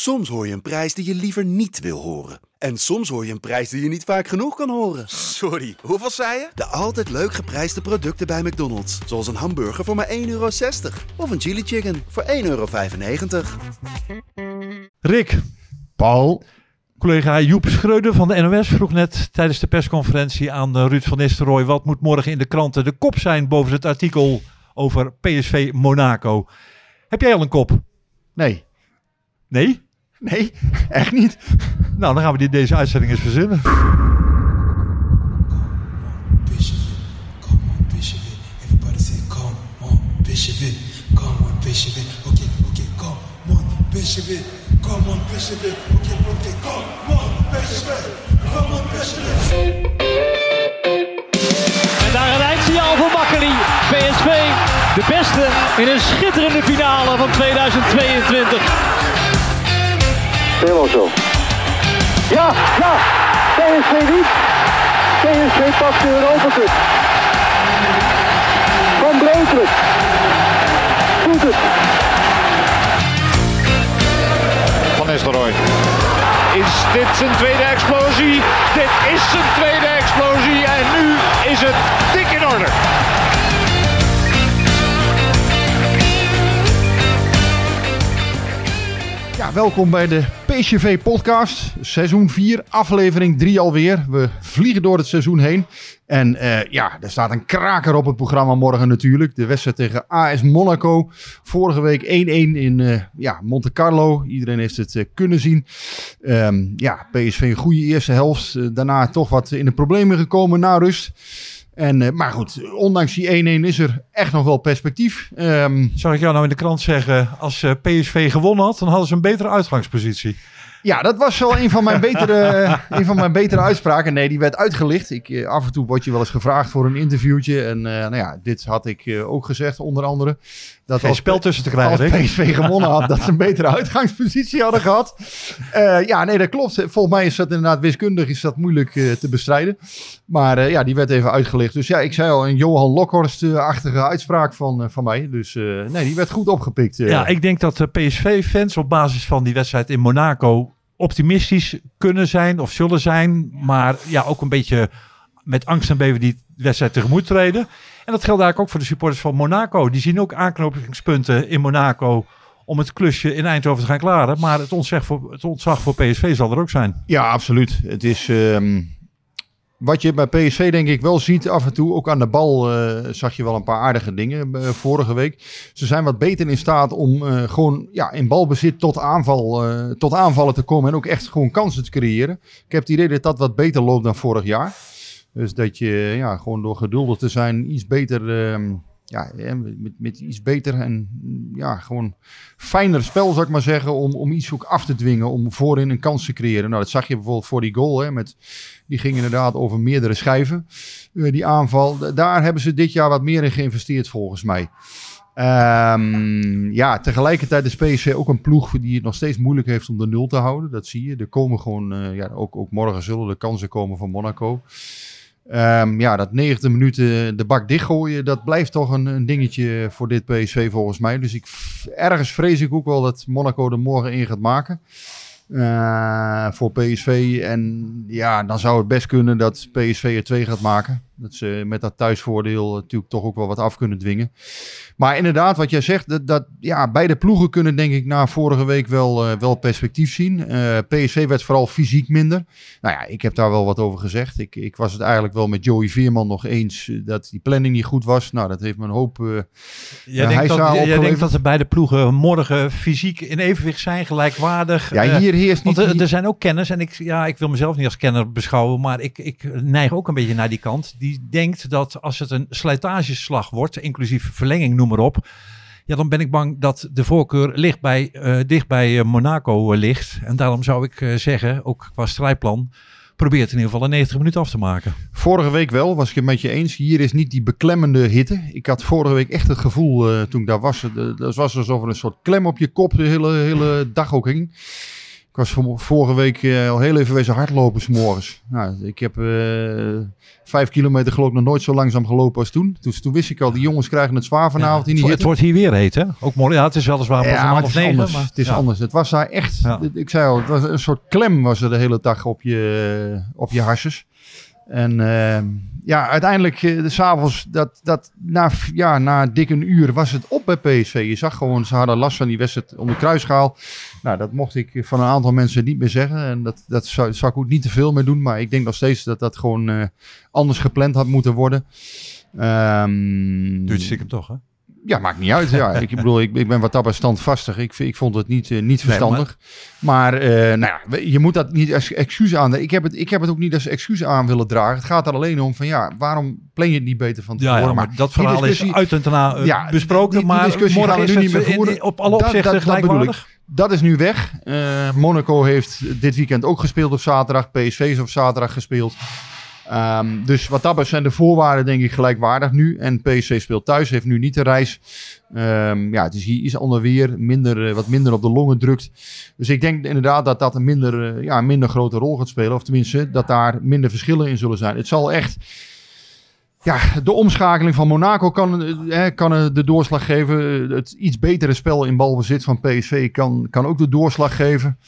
Soms hoor je een prijs die je liever niet wil horen. En soms hoor je een prijs die je niet vaak genoeg kan horen. Sorry, hoeveel zei je? De altijd leuk geprijsde producten bij McDonald's. Zoals een hamburger voor maar 1,60 euro. Of een chili chicken voor 1,95 euro. Rick, Paul, collega Joep Schreuder van de NOS vroeg net tijdens de persconferentie aan eh, Ruud van Nistelrooy... wat moet morgen in de kranten de kop zijn boven het artikel over PSV Monaco. Heb jij al een kop? nee. Nee? Nee, echt niet. Nou, dan gaan we dit, deze uitzending eens verzinnen. En daar een eindsignaal voor Makkeli. PSV, de beste in een schitterende finale van 2022. Helemaal zo. Ja, ja. PSV niet. PSV pakt de Europa Cup. Van Breukelen. Doet het. Van Nistelrooy. Is dit zijn tweede explosie? Dit is zijn tweede explosie en nu is het dik in orde. Ja, welkom bij de PSV podcast. Seizoen 4, aflevering 3 alweer. We vliegen door het seizoen heen. En eh, ja, er staat een kraker op het programma morgen natuurlijk. De wedstrijd tegen AS Monaco. Vorige week 1-1 in eh, ja, Monte Carlo. Iedereen heeft het eh, kunnen zien. Ehm, ja, PSV een goede eerste helft. Daarna toch wat in de problemen gekomen na rust. En, eh, maar goed, ondanks die 1-1 is er echt nog wel perspectief. Zag ik jou nou in de krant zeggen, als eh, PSV gewonnen had, dan hadden ze een betere uitgangspositie. Ja, dat was wel een van mijn betere, een van mijn betere uitspraken. Nee, die werd uitgelicht. Ik, eh, af en toe word je wel eens gevraagd voor een interviewtje. En nou ja, dit had ik ook gezegd, onder andere. Dat Geen als, spel tussen te als krijgen, Rick. PSV gewonnen had, dat ze een betere uitgangspositie hadden gehad. Eh, ja, nee, dat klopt. Volgens mij is dat inderdaad wiskundig is dat moeilijk eh, te bestrijden. Maar eh, ja, die werd even uitgelicht. Dus ja, ik zei al, een Johan Lokhorst-achtige uitspraak van, van mij. Dus nee, die werd goed opgepikt. Ja, ik denk dat PSV-fans op basis van die wedstrijd in Monaco optimistisch kunnen zijn of zullen zijn. Maar ja, ook een beetje met angst en beven die wedstrijd tegemoet treden. En dat geldt eigenlijk ook voor de supporters van Monaco. Die zien ook aanknopingspunten in Monaco om het klusje in Eindhoven te gaan klaren. Maar het ontzag voor, het ontzag voor PSV zal er ook zijn. Ja, absoluut. Het is ehm, wat je bij PSV denk ik wel ziet af en toe. Ook aan de bal eh, zag je wel een paar aardige dingen eh, vorige week. Ze zijn wat beter in staat om eh, gewoon ja, in balbezit tot, aanval, tot aanvallen te komen. En ook echt gewoon kansen te creëren. Ik heb het idee dat dat wat beter loopt dan vorig jaar. Dus dat je ja, gewoon door geduldig te zijn iets beter... ehm, ja, met, met iets beter en ja, gewoon fijner spel, zou ik maar zeggen, om, om iets ook af te dwingen, om voorin een kans te creëren. Nou, dat zag je bijvoorbeeld voor die goal, hè, met, die ging inderdaad over meerdere schijven, eh, die aanval. Daar hebben ze dit jaar wat meer in geïnvesteerd, volgens mij. Ehm, ja, tegelijkertijd is PSV ook een ploeg die het nog steeds moeilijk heeft om de nul te houden. Dat zie je. Er komen gewoon, eh, ja, ook, ook morgen zullen er kansen komen van Monaco. Ehm, ja, dat 90 minuten de bak dichtgooien, dat blijft toch een, een dingetje voor dit PSV volgens mij. Dus ik, ergens vrees ik ook wel dat Monaco er morgen in gaat maken. eh, voor PSV. En ja, dan zou het best kunnen dat PSV er twee gaat maken. Dat ze met dat thuisvoordeel natuurlijk toch ook wel wat af kunnen dwingen. Maar inderdaad, wat jij zegt, dat, dat ja, beide ploegen kunnen denk ik na vorige week wel, eh, wel perspectief zien. Eh, PSV werd vooral fysiek minder. Nou ja, ik heb daar wel wat over gezegd. Ik, ik was het eigenlijk wel met Joey Veerman nog eens eh, dat die planning niet goed was. Nou, dat heeft me een hoop... eh, Jij, Ja, denkt, dat, jij- denkt dat de beide ploegen morgen fysiek in evenwicht zijn, gelijkwaardig. ja, Eh, hier heerst niet... Want er, er zijn ook kenners, en ik, ja, ik wil mezelf niet als kenner beschouwen, maar ik, ik neig ook een beetje naar die kant. Die denkt dat als het een slijtageslag wordt, inclusief verlenging, noem maar op. Ja, dan ben ik bang dat de voorkeur ligt bij, eh, dicht bij eh, Monaco eh, ligt. En daarom zou ik zeggen, ook qua strijdplan, probeer het in ieder geval in 90 minuten af te maken. Vorige week wel, was ik het met je eens. Hier is niet die beklemmende hitte. Ik had vorige week echt het gevoel toen ik daar was. Het was alsof er een soort klem op je kop de hele, hele dag ook hing. Ik was vorige week eh, al heel even wezen hardlopen 's morgens. Nou, ik heb eh, vijf kilometer geloof ik nog nooit zo langzaam gelopen als toen. Dus toen wist ik al, die jongens krijgen het zwaar vanavond in die het hitte. wordt hier weer heet, hè? Ook mooi. Ja, het is weliswaar Ja, maar het is negen. anders. maar- het is ja. anders. Het was daar echt, Ja. ik zei al, het was een soort klem was er de hele dag op je, op je harses. En eh, ja, uiteindelijk, eh, de s'avonds, dat, dat, na, ja, na dik een uur was het op bij PSV. Je zag gewoon, ze hadden last van die wedstrijd om de kruisschaal. Nou, dat mocht ik van een aantal mensen niet meer zeggen. En dat, dat zou, zou ik ook niet te veel meer doen. Maar ik denk nog steeds dat dat gewoon eh, anders gepland had moeten worden. Ehm, Duurt stiekem toch, hè? ja, maakt niet uit. Ja. ik bedoel, ik, ik ben wat dat betreft standvastig. Ik, ik vond het niet, eh, niet verstandig. maar eh, nou ja, je moet dat niet als excuus aan. Ik heb, het, ik heb het ook niet als excuus aan willen dragen. Het gaat er alleen om van ja, waarom plan je het niet beter van tevoren? Ja, ja, maar dat verhaal is uit en daarna Ja, besproken. die- die maar morgen gaan we nu het niet meer voeren. op alle Dat- opzichten dat- dat bedoel ik. gelijkwaardig. Dat is nu weg. Eh, Monaco heeft dit weekend ook gespeeld op zaterdag. PSV is op zaterdag gespeeld. Ehm, dus wat dat betreft zijn de voorwaarden denk ik gelijkwaardig nu. En PSV speelt thuis, heeft nu niet de reis. Ehm, ja, het is hier iets ander weer, minder, eh, wat minder op de longen drukt. Dus ik denk inderdaad dat dat een minder, eh, ja, minder grote rol gaat spelen. Of tenminste, dat daar minder verschillen in zullen zijn. Het zal echt... Ja, de omschakeling van Monaco kan, eh, eh, kan eh, de doorslag geven. Het iets betere spel in balbezit van PSV kan, kan ook de doorslag geven.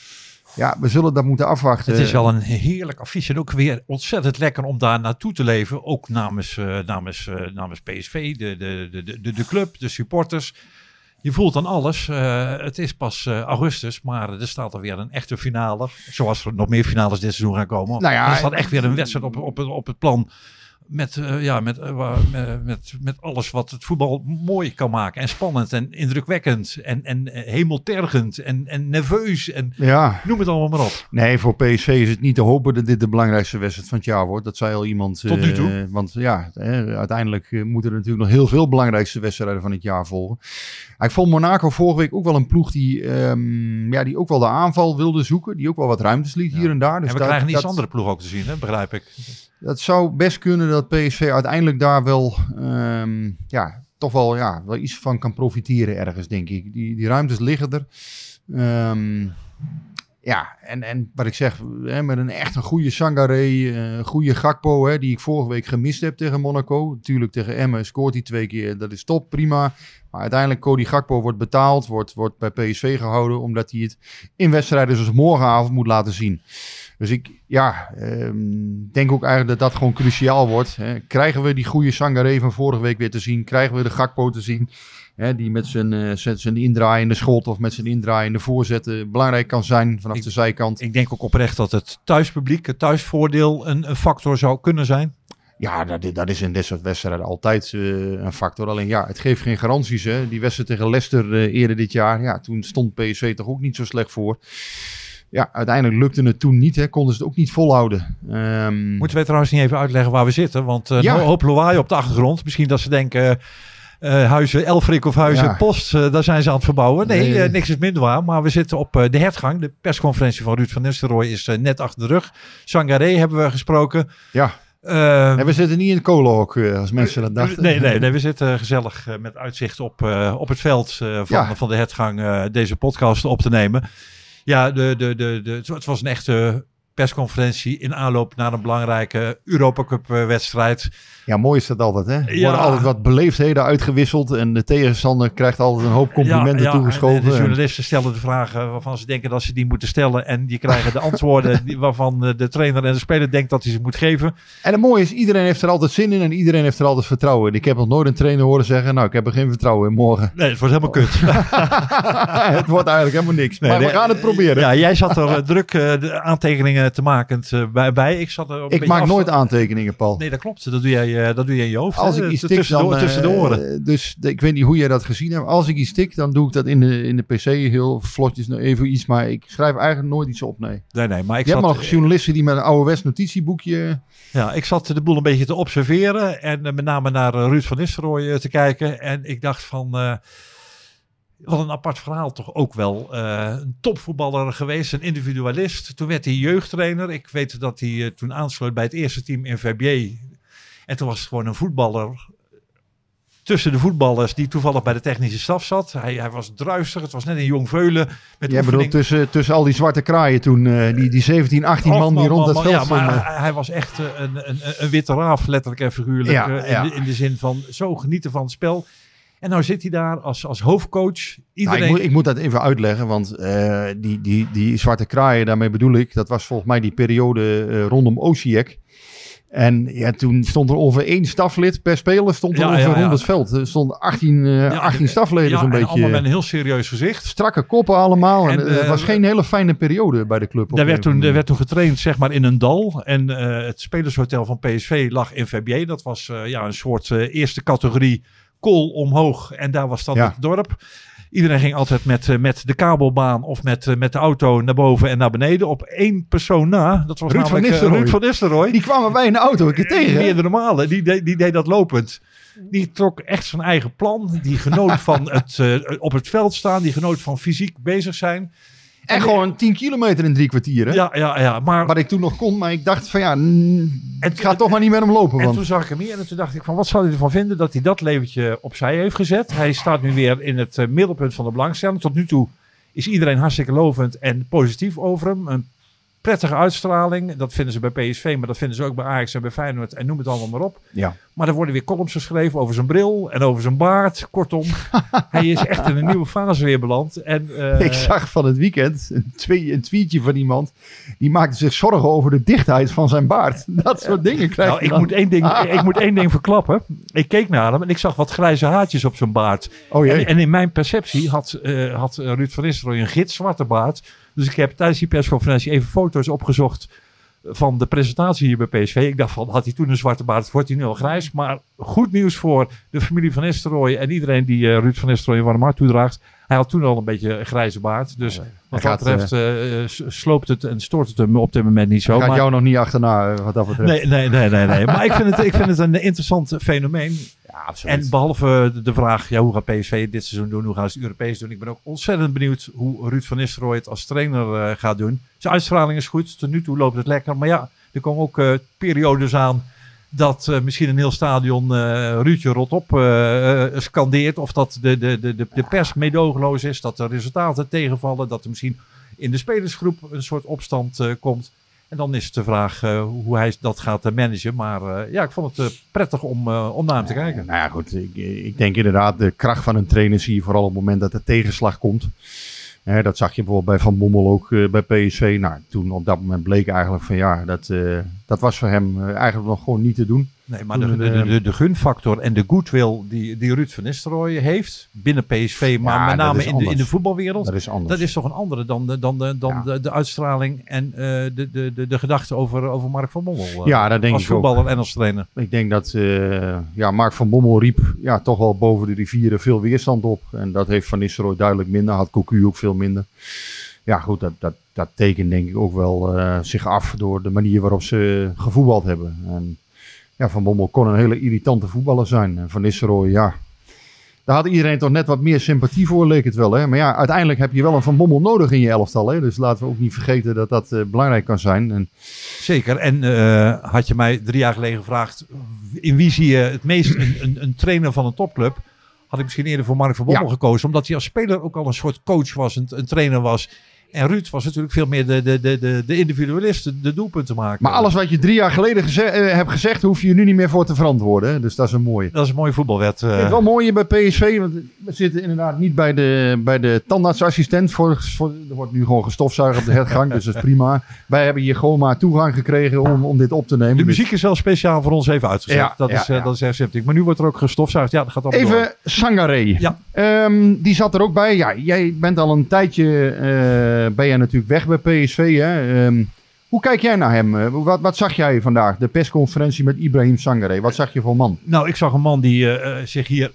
Ja, we zullen dat moeten afwachten. Het is wel een heerlijk affiche. En ook weer ontzettend lekker om daar naartoe te leven. Ook namens, namens, namens PSV, de, de, de, de, de club, de supporters. Je voelt dan alles. Het is pas augustus, maar er staat alweer een echte finale. Zoals er nog meer finales dit seizoen gaan komen. Nou ja, er staat echt weer een wedstrijd op, op, op het plan. Met, eh, ja, met, eh, met, met, met alles wat het voetbal mooi kan maken. En spannend en indrukwekkend. En, en eh, hemeltergend en, en nerveus. En Ja, noem het allemaal maar op. nee, voor PSV is het niet te hopen dat dit de belangrijkste wedstrijd van het jaar wordt. Dat zei al iemand. Tot nu toe. want ja, uiteindelijk moeten er natuurlijk nog heel veel belangrijkste wedstrijden van het jaar volgen. Ik vond Monaco vorige week ook wel een ploeg die, ehm, ja, die ook wel de aanval wilde zoeken. Die ook wel wat ruimtes liet hier en daar. Dus en we krijgen dat- andere ploeg ook te zien, hè? begrijp ik. Dat zou best kunnen dat PSV uiteindelijk daar wel, ehm, ja, toch wel, ja, wel iets van kan profiteren ergens, denk ik. Die, die ruimtes liggen er. Ehm, ja, en, en wat ik zeg, hè, met een echt een goede Sangaré, eh, een goede Gakpo, hè, die ik vorige week gemist heb tegen Monaco. Natuurlijk tegen Emmen scoort hij twee keer, dat is top, prima. Maar uiteindelijk, Cody Gakpo wordt betaald, wordt, wordt bij PSV gehouden, omdat hij het in wedstrijden zoals morgenavond moet laten zien. Dus ik ja, ehm, denk ook eigenlijk dat dat gewoon cruciaal wordt. Hè. Krijgen we die goede Sangaré van vorige week weer te zien? Krijgen we de Gakpo te zien? Hè, die met zijn, eh, zijn, indraaiende schot of met zijn indraaiende voorzetten belangrijk kan zijn vanaf Ik- de zijkant. Ik denk ook oprecht dat het thuispubliek, het thuisvoordeel, een, een factor zou kunnen zijn. Ja, dat, dat is in dit soort wedstrijden altijd eh, een factor. Alleen ja, het geeft geen garanties. Hè. Die wedstrijd tegen Leicester eh, eerder dit jaar, ja, toen stond PSV toch ook niet zo slecht voor. Ja, uiteindelijk lukte het toen niet. Hè. Konden ze het ook niet volhouden. Ehm, Moeten wij trouwens niet even uitleggen waar we zitten? Want eh Ja. een hoop lawaai op de achtergrond. Misschien dat ze denken, eh, huizen Elfrik of huizen Ja. Post, eh, daar zijn ze aan het verbouwen. Nee, Nee. eh, niks is minder waar. Maar we zitten op eh, de hertgang. De persconferentie van Ruud van Nistelrooy is eh, net achter de rug. Sangaré hebben we gesproken. ja, Eh, en we zitten niet in het kolenhok eh, als mensen dat dachten. Nee, nee, nee, we zitten gezellig eh, met uitzicht op, eh, op het veld eh, van, Ja. van de hertgang eh, deze podcast op te nemen. Ja, de, de, de, de, het was een echte persconferentie in aanloop naar een belangrijke Europa Cup eh, wedstrijd. Ja, mooi is dat altijd, hè? Er Ja. worden altijd wat beleefdheden uitgewisseld en de tegenstander krijgt altijd een hoop complimenten Ja, ja, toegeschoven. De En- journalisten stellen de vragen waarvan ze denken dat ze die moeten stellen. En die krijgen de antwoorden die- waarvan eh, de trainer en de speler denkt dat hij ze moet geven. En het mooie is, iedereen heeft er altijd zin in en iedereen heeft er altijd vertrouwen in. Ik heb nog nooit een trainer horen zeggen, nou, ik heb er geen vertrouwen in morgen. Nee, het wordt helemaal kut. het wordt eigenlijk helemaal niks, Nee, maar we gaan het proberen. Ja, jij zat er eh, druk eh, de aantekeningen te maken bij, bij. Ik, zat er een ik maak af- nooit aantekeningen, Paul. Nee, dat klopt. Dat doe jij, eh, dat doe jij in je hoofd. Als hè? ik iets tik, tussen, de, dan... eh, oren. dus de- ik weet niet hoe jij dat gezien hebt. Als ik iets tik, dan doe ik dat in de, in de pc heel vlotjes, nou, even iets. Maar ik schrijf eigenlijk nooit iets op, nee. Nee, nee, maar ik Je hebt nog journalisten die met een ouderwets notitieboekje... ja, ik zat de boel een beetje te observeren. En eh, met name naar Ruud van Nistelrooy te kijken. En ik dacht van... wat een apart verhaal toch ook wel. Een topvoetballer geweest, een individualist. Toen werd hij jeugdtrainer. Ik weet dat hij toen aansloot bij het eerste team in Verbier. En toen was het gewoon een voetballer tussen de voetballers die toevallig bij de technische staf zat. Hij, hij was druistig, het was net een jong veulen. Met Jij bedoelt tussen, tussen al die zwarte kraaien toen, eh, die, die 17, 18 man die rond het man, veld Ja, stonden. hij- hij was echt eh, een, een, een, witte raaf, letterlijk en figuurlijk. Ja, eh, ja. In, de, in de zin van zo genieten van het spel. En nou zit hij daar als, als hoofdcoach. Nou, ik, moet, ik moet dat even uitleggen, want die, die, die zwarte kraaien, daarmee bedoel ik, dat was volgens mij die periode rondom Osijek. En ja, toen stond er ongeveer één staflid per speler, stond er Ja, ongeveer ja, ja. rond het veld. Er stonden 18, eh, Ja, 18 de- stafleden zo'n en allemaal met beetje. een heel serieus gezicht. Strakke koppen allemaal. En, En, eh, het eh, was geen hele fijne periode bij de club. Daar werd, toen, er werd toen getraind zeg maar, in een dal. En eh, het spelershotel van PSV lag in Verbier. Dat was eh, ja, een soort eh, eerste categorie kool omhoog. En daar was dan het dorp. Iedereen ging altijd met, eh, met de kabelbaan of met, eh, met de auto naar boven en naar beneden. Op één persoon na. Dat was Ruud van namelijk eh, Nistelrooy. Ruud van Nistelrooy. Die kwamen wij in de auto een keer tegen. Meerdere malen. Die, deed- die deed dat lopend. Die trok echt zijn eigen plan. Die genoot van het op het veld staan. Die genoot van fysiek bezig zijn. En gewoon 10 kilometer in drie kwartier. Hè? Ja, ja, ja. Maar Wat ik toen nog kon, maar ik dacht van ja, mm, En- ik ga toch maar niet met hem lopen. En Want toen zag ik hem hier en toen dacht ik van wat zou hij ervan vinden dat hij dat leventje opzij heeft gezet. Hij staat nu weer in het eh, middelpunt van de belangstelling. Tot nu toe is iedereen hartstikke lovend en positief over hem. Een prettige uitstraling. Dat vinden ze bij PSV, maar dat vinden ze ook bij Ajax en bij Feyenoord en noem het allemaal maar op. ja. Maar er worden weer columns geschreven over zijn bril en over zijn baard. Kortom, hij is echt in een nieuwe fase weer beland. En, eh, ik zag van het weekend een, twee, een tweetje van iemand. Die maakte zich zorgen over de dichtheid van zijn baard. Dat soort dingen krijg nou, je ik moet, één ding, ik moet één ding verklappen. Ik keek naar hem en ik zag wat grijze haartjes op zijn baard. Oh jee. En, en in mijn perceptie had, eh, had eh, Ruud van Nistelrooy een gitzwarte baard. Dus ik heb tijdens die persconferentie even foto's opgezocht van de presentatie hier bij PSV. Ik dacht van, had hij toen een zwarte baard, wordt hij nu al grijs. Maar goed nieuws voor de familie van Nistelrooy en iedereen die eh, Ruud van Nistelrooy een warm hart toedraagt. Hij had toen al een beetje een grijze baard. Dus wat dat betreft eh, s- sloopt het en stoort het hem op dit moment niet zo. Gaat maar- jou nog niet achterna eh, wat dat betreft. Nee, nee, nee, nee, nee. Maar ik vind, het, ik vind het een interessant fenomeen. Ja, absoluut. En behalve de- vraag, ja, hoe gaat PSV dit seizoen doen? Hoe gaan ze het Europees doen? Ik ben ook ontzettend benieuwd hoe Ruud van Nistelrooy het als trainer eh, gaat doen. Zijn uitstraling is goed. Tot nu toe loopt het lekker. Maar ja, er komen ook eh, periodes aan dat eh, misschien een heel stadion eh Ruudje rot op eh, eh, scandeert. Of dat de, de, de, de, pers meedogenloos is. Dat de resultaten tegenvallen. Dat er misschien in de spelersgroep een soort opstand komt. En dan is het de vraag hoe hij dat gaat managen. Maar ja, ik vond het prettig om, om naar hem te kijken. Nou ja, goed. Ik, ik denk inderdaad, de kracht van een trainer zie je vooral op het moment dat er tegenslag komt. Hè, dat zag je bijvoorbeeld bij Van Bommel ook bij PSV. Nou, toen op dat moment bleek eigenlijk van ja, dat, dat was voor hem eh, eigenlijk nog gewoon niet te doen. Nee, maar de, de- de, de, gunfactor en de goodwill die, die Ruud van Nistelrooy heeft binnen PSV, maar Ja, met name in de, in de voetbalwereld, Dat is anders. dat is toch een andere dan de, dan de, dan Ja. de, de uitstraling en eh, de, de, de, gedachte over, over Mark van Bommel. eh, Ja, dat denk als ik ook. voetballer en als trainer. Ik denk dat eh, ja, Mark van Bommel riep ja, toch wel boven de rivieren veel weerstand op. En dat heeft Van Nistelrooy duidelijk minder. Had Cocu ook veel minder. Ja goed, dat, dat, dat tekent denk ik ook wel eh, zich af door de manier waarop ze gevoetbald hebben. En ja, Van Bommel kon een hele irritante voetballer zijn. En Van Nistelrooy, ja... Daar had iedereen toch net wat meer sympathie voor, leek het wel. Hè? Maar ja, uiteindelijk heb je wel een Van Bommel nodig in je elftal. Hè? Dus laten we ook niet vergeten dat dat eh, belangrijk kan zijn. En Zeker. En eh, had je mij drie jaar geleden gevraagd, in wie zie je het meest een, een, een trainer van een topclub? Had ik misschien eerder voor Mark van Bommel Ja. gekozen, omdat hij als speler ook al een soort coach was, een, een trainer was. En Ruud was natuurlijk veel meer de, de, de, de, de individualist, de, de doelpunten maken. Maar alles wat je drie jaar geleden geze- eh, hebt gezegd, hoef je je nu niet meer voor te verantwoorden. Dus dat is een mooie. Dat is een mooie voetbalwet. eh. Het is wel mooi bij PSV, want we zitten inderdaad niet bij de, bij de tandartsassistent. Voor, voor, er wordt nu gewoon gestofzuigd op de hergang, dus dat is prima. Wij hebben hier gewoon maar toegang gekregen om, om dit op te nemen. de Dus muziek is wel speciaal voor ons even uitgezet. Ja, dat, ja, is, eh, ja. dat is sympathiek. Maar nu wordt er ook gestofzuigd. Ja, dat gaat allemaal door. Even Sangaré. Ja. Ehm, die zat er ook bij. Ja, jij bent al een tijdje eh, ben jij natuurlijk weg bij PSV. Hè? Ehm, hoe kijk jij naar hem? Eh, Wat, wat zag jij vandaag? De persconferentie met Ibrahim Sangaré. Wat zag je voor man? Nou, ik zag een man die eh, eh, zich hier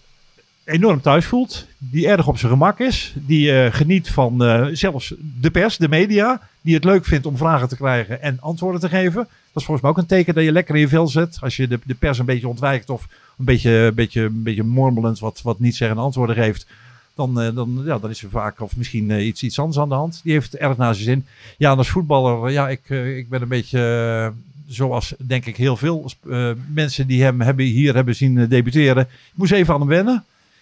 enorm thuis voelt. Die erg op zijn gemak is. Die eh, geniet van eh, zelfs de pers, de media. Die het leuk vindt om vragen te krijgen en antwoorden te geven. Dat is volgens mij ook een teken dat je lekker in je vel zit. Als je de, de pers een beetje ontwijkt of een beetje, beetje, beetje mormelend wat, wat niet zeggen antwoorden geeft. Dan, eh, dan, ja, dan is er vaak of misschien eh, iets, iets anders aan de hand. Die heeft erg naar zijn zin. Ja, als voetballer, ja, ik, eh, ik ben een beetje... zoals denk ik heel veel mensen die hem hebben, hier hebben zien debuteren. Ik moest even aan hem wennen.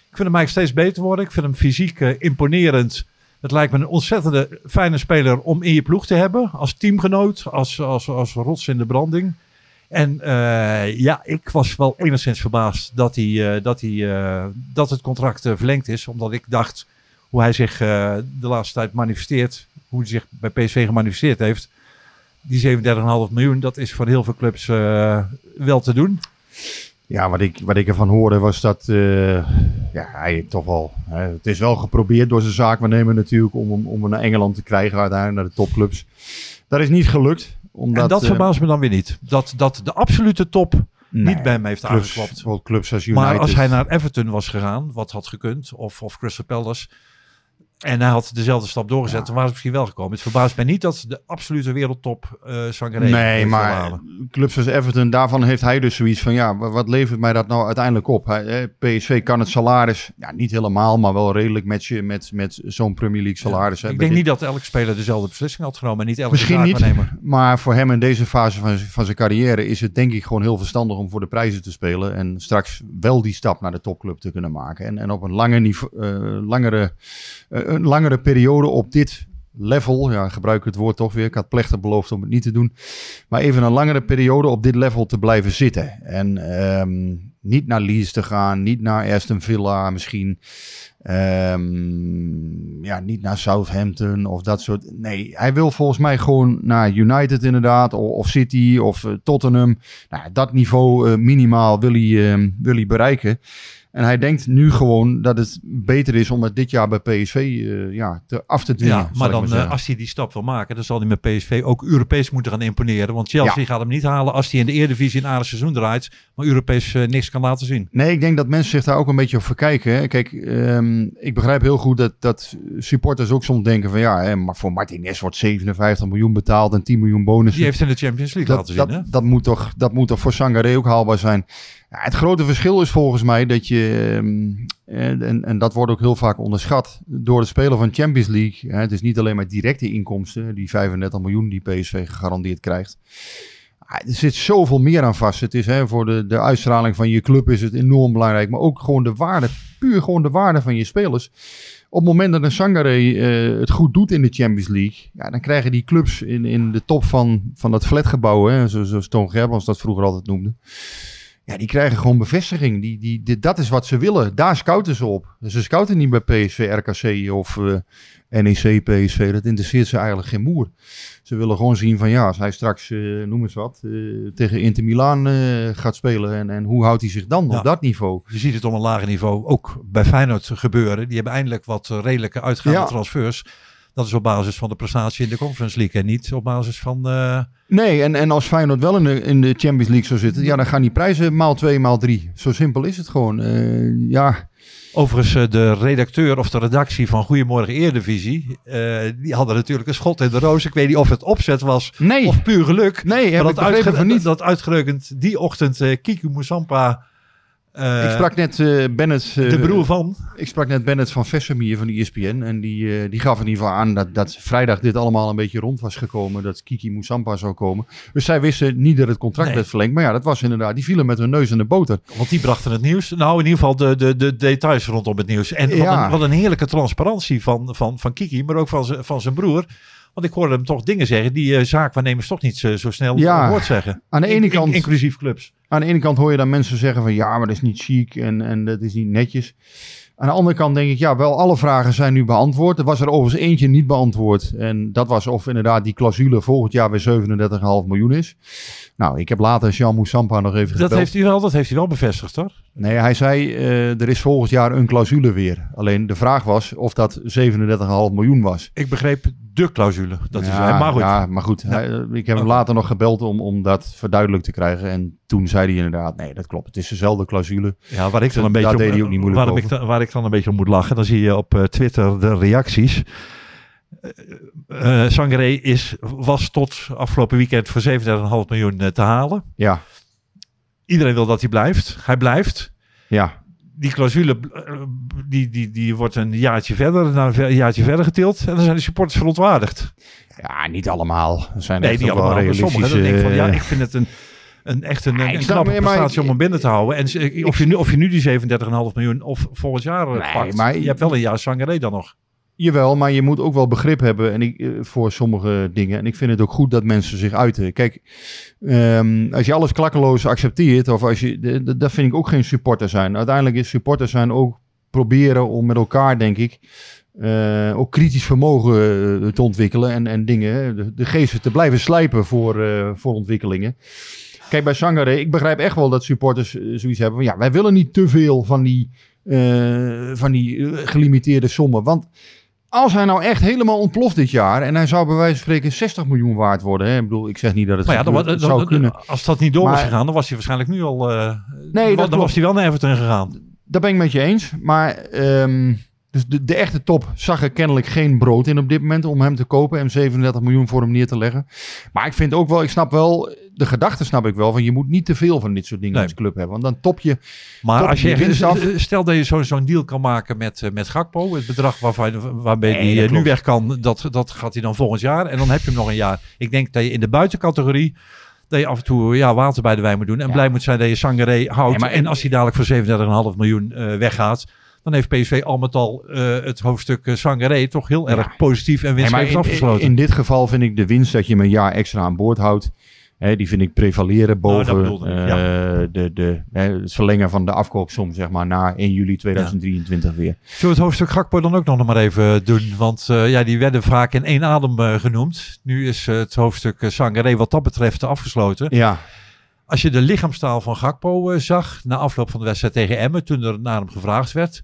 Ik vind hem eigenlijk steeds beter worden. Ik vind hem fysiek imponerend. Het lijkt me een ontzettende fijne speler om in je ploeg te hebben. Als teamgenoot, als, als, als rots in de branding. En eh, ja, ik was wel enigszins verbaasd dat, hij, eh, dat, hij, eh, dat het contract verlengd is. Omdat ik dacht hoe hij zich de laatste tijd manifesteert. Hoe hij zich bij PSV gemanifesteerd heeft. Die 37,5 miljoen, dat is voor heel veel clubs wel te doen. Ja, wat ik, wat ik ervan hoorde was dat ja, hij toch wel. Hè, het is wel geprobeerd door zijn zaakwaarnemer natuurlijk om, hem- om hem naar Engeland te krijgen, uiteindelijk naar de topclubs. Dat is niet gelukt. Omdat, en dat eh, verbaast me dan weer niet. Dat, dat de absolute top nee, niet bij hem heeft clubs, aangeklopt. clubs als United. Maar als hij naar Everton was gegaan, wat had gekund, of, of Crystal Palace, en hij had dezelfde stap doorgezet, Ja. dan waren ze misschien wel gekomen. Het verbaast mij niet dat de absolute wereldtop uh, Sangaré Nee, maar clubs als Everton, daarvan heeft hij dus zoiets van, ja, wa- wat levert mij dat nou uiteindelijk op? Hij, PSV kan het salaris, ja, niet helemaal, maar wel redelijk matchen met, met zo'n Premier League salaris. hè. Ik denk niet dat elke speler dezelfde beslissing had genomen en niet elke Misschien niet, maar voor hem in deze fase van, van zijn carrière is het denk ik gewoon heel verstandig om voor de prijzen te spelen. En straks wel die stap naar de topclub te kunnen maken. En, en op een lange niveau, eh, langere, eh, een langere periode op dit level, ja, gebruik ik het woord toch weer. Ik had plechtig beloofd om het niet te doen. Maar even een langere periode op dit level te blijven zitten. En ehm, niet naar Leeds te gaan, niet naar Aston Villa misschien. Ehm, ja, niet naar Southampton of dat soort. Nee, hij wil volgens mij gewoon naar United inderdaad, of, of City of eh, Tottenham. Nou, dat niveau eh, minimaal wil hij, ehm, wil hij bereiken. En hij denkt nu gewoon dat het beter is om het dit jaar bij PSV eh, ja, te, af te dwingen. Ja, maar dan, eh, als hij die stap wil maken, dan zal hij met PSV ook Europees moeten gaan imponeren. Want Chelsea Ja. gaat hem niet halen als hij in de Eredivisie een aardig seizoen draait, maar Europees eh, niks kan laten zien. Nee, ik denk dat mensen zich daar ook een beetje op verkijken. Hè. Kijk, ehm, ik begrijp heel goed dat, dat supporters ook soms denken van ja, hè, maar voor Martinez wordt 57 miljoen betaald en 10 miljoen bonus. Die heeft in de Champions League dat, laten zien. dat, hè? dat, moet toch, dat moet toch voor Sangaré ook haalbaar zijn. Ja, het grote verschil is volgens mij dat je, ehm, en, en, en dat wordt ook heel vaak onderschat, door het spelen van Champions League. Het is niet alleen maar directe inkomsten, die 35 miljoen die PSV gegarandeerd krijgt. Ah, Er zit zoveel meer aan vast. Het is hè, voor de, de uitstraling van je club is het enorm belangrijk. Maar ook gewoon de waarde, puur gewoon de waarde van je spelers. Op het moment dat een Sangaré eh, het goed doet in de Champions League, ja, dan krijgen die clubs in, in de top van, van dat flatgebouw, hè, zo- zoals Toon Gerbrands dat vroeger altijd noemde. Ja, die krijgen gewoon bevestiging. Die, die, die- dat is wat ze willen. Daar scouten ze op. Ze scouten niet bij PSV, RKC of eh, NEC, PSV. Dat interesseert ze eigenlijk geen moer. Ze willen gewoon zien van ja, als hij straks, eh, noem eens wat, eh, tegen Inter Milaan gaat spelen. En, en hoe houdt hij zich dan Ja. op dat niveau? Je ziet het op een lager niveau ook bij Feyenoord gebeuren. Die hebben eindelijk wat redelijke uitgaande Ja. transfers. Dat is op basis van de prestatie in de Conference League en niet op basis van... eh, Nee, en, en als Feyenoord wel in de, in de Champions League zou zitten, ja, dan gaan die prijzen maal twee, maal drie. Zo simpel is het gewoon. Eh, ja, Overigens, eh, de redacteur of de redactie van Goedemorgen Eredivisie, eh, die hadden natuurlijk een schot in de roos. Ik weet niet of het opzet was nee, of puur geluk. nee, heb maar ik dat, uitge- van niet. dat uitgerekend die ochtend eh, Kiki Eh, ik sprak net eh, Bennett, eh, de broer van, ik sprak net Bennett van Vessemir van de ESPN. En die, die gaf in ieder geval aan dat, dat vrijdag dit allemaal een beetje rond was gekomen. Dat Kiki Moussampa zou komen. Dus zij wisten niet dat het contract Nee. werd verlengd. Maar ja, dat was inderdaad. Die vielen met hun neus in de boter. want die brachten het nieuws. Nou, in ieder geval de, de, de details rondom het nieuws. En wat, Ja. een, wat een heerlijke transparantie van, van, van Kiki, maar ook van, van zijn broer. Want ik hoorde hem toch dingen zeggen die eh, zaakwaarnemers toch niet zo, zo snel Ja. hoort zeggen. Aan de ene In- in- kant- inclusief clubs. Aan de ene kant hoor je dan mensen zeggen van ja, maar dat is niet chic en, en dat is niet netjes. Aan de andere kant denk ik, ja, wel alle vragen zijn nu beantwoord. Er was er overigens eentje niet beantwoord. En dat was of inderdaad die clausule volgend jaar weer 37,5 miljoen is. Nou, ik heb later Jean Moussampa nog even Dat gebeld. heeft, hij wel, dat heeft hij wel bevestigd hoor. Nee, hij zei eh, er is volgend jaar een clausule weer. Alleen de vraag was of dat 37,5 miljoen was. Ik begreep de clausule. Dat is ja, hij. Maar goed. Ja, maar goed. Hij, ik heb hem later nog gebeld om, om dat verduidelijk te krijgen. En toen zei hij inderdaad, nee, dat klopt. Het is dezelfde clausule. Ja, waar ik dan een beetje deed om, hij ook niet moeilijk waar, ik, dan- waar ik dan een beetje om moet lachen, dan zie je op eh, Twitter de reacties. Sangaré is, was tot afgelopen weekend voor 37,5 miljoen te halen. Ja, Iedereen wil dat hij blijft. Hij blijft. ja. Die clausule eh, die, die, die wordt een jaartje verder, naar een jaartje verder getild. En dan zijn de supporters verontwaardigd. Ja, niet allemaal. Er zijn Nee, niet allemaal. Maar sommigen dan denk ik van, ja, ik vind het een, een echt een, Ja, een knappe maar- prestatie om hem binnen te houden. En of je, nu, of je nu die 37,5 miljoen of volgend jaar eh, Nee, pakt. maar- je hebt wel een jaar Sangaré dan nog. Jawel, maar je moet ook wel begrip hebben en ik, eh, voor sommige dingen. En ik vind het ook goed dat mensen zich uiten. Kijk, ehm, als je alles klakkeloos accepteert, of als je, dat vind ik ook geen supporter zijn. Uiteindelijk is supporter zijn ook proberen om met elkaar, denk ik, eh, ook kritisch vermogen eh, te ontwikkelen en, en dingen, de, geesten te blijven slijpen voor, voor ontwikkelingen. Kijk, bij Sangare, ik begrijp echt wel dat supporters zoiets hebben van, ja, wij willen niet te veel van die, van die gelimiteerde sommen. Want als hij nou echt helemaal ontploft dit jaar en hij zou bij wijze van spreken 60 miljoen waard worden. Hè? Ik bedoel, ik zeg niet dat het, Maar ja, dan, gebeurt, dan- het zou kunnen. als dat niet door was gegaan, dan was hij waarschijnlijk nu al... eh Nee, dat dan was hij wel naar Everton gegaan. Dat ben ik met je eens. Maar ehm, dus de, de echte top zag er kennelijk geen brood in op dit moment om hem te kopen en 37 miljoen voor hem neer te leggen. Maar ik vind ook wel, ik snap wel, de gedachte snap ik wel, van je moet niet te veel van dit soort dingen Nee. als club hebben. Want dan top je. Maar Top als je af. stel dat je zo- zo'n deal kan maken met, eh, met Gakpo, het bedrag waarvan, waarbij Nee, hij eh, nu weg kan, dat, dat gaat hij dan volgend jaar. En dan heb je hem nog een jaar. Ik denk dat je in de buitencategorie, dat je af en toe ja, water bij de wijn moet doen. En Ja. blij moet zijn dat je Sangaré houdt. Nee, maar- en als hij dadelijk voor 37,5 miljoen eh, weggaat, dan heeft PSV al met al eh, het hoofdstuk eh, Sangaré toch heel Ja. erg positief en winstgevend in, afgesloten. in dit geval vind ik de winst dat je hem een jaar extra aan boord houdt. Hè, die vind ik prevaleren dat boven eh, ja. de, de, hè, het verlengen van de afkoopsom, zeg maar, na 1 juli 2023 weer. Zullen we het hoofdstuk Gakpo dan ook nog maar even doen? Want ja, die werden vaak in één adem genoemd. Nu is het hoofdstuk Sangaré wat dat betreft afgesloten. Ja, Als je de lichaamstaal van Gakpo zag na afloop van de wedstrijd tegen Emmen, toen er naar hem gevraagd werd.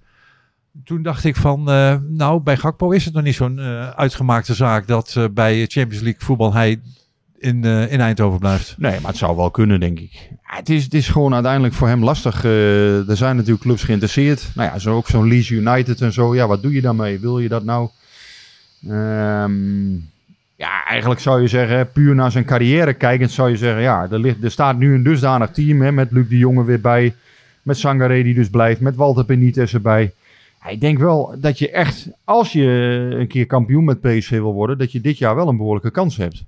Toen dacht ik van, eh, nou, bij Gakpo is het nog niet zo'n eh, uitgemaakte zaak dat eh, bij Champions League voetbal hij in, eh, in Eindhoven blijft. Nee, maar het zou wel kunnen, denk ik. Ja, het, is, het is gewoon uiteindelijk voor hem lastig. Eh, er zijn natuurlijk clubs geïnteresseerd. Nou ja, zo ook zo'n Leeds United en zo. Ja, wat doe je daarmee? Wil je dat nou? Ehm, ja, eigenlijk zou je zeggen, puur naar zijn carrière kijkend, zou je zeggen, ja, er, ligt, er staat nu een dusdanig team hè, met Luc de Jonge weer bij. Met Sangaré die dus blijft, met Walter Benitez erbij. Ik denk wel dat je echt, als je een keer kampioen met PSV wil worden, dat je dit jaar wel een behoorlijke kans hebt.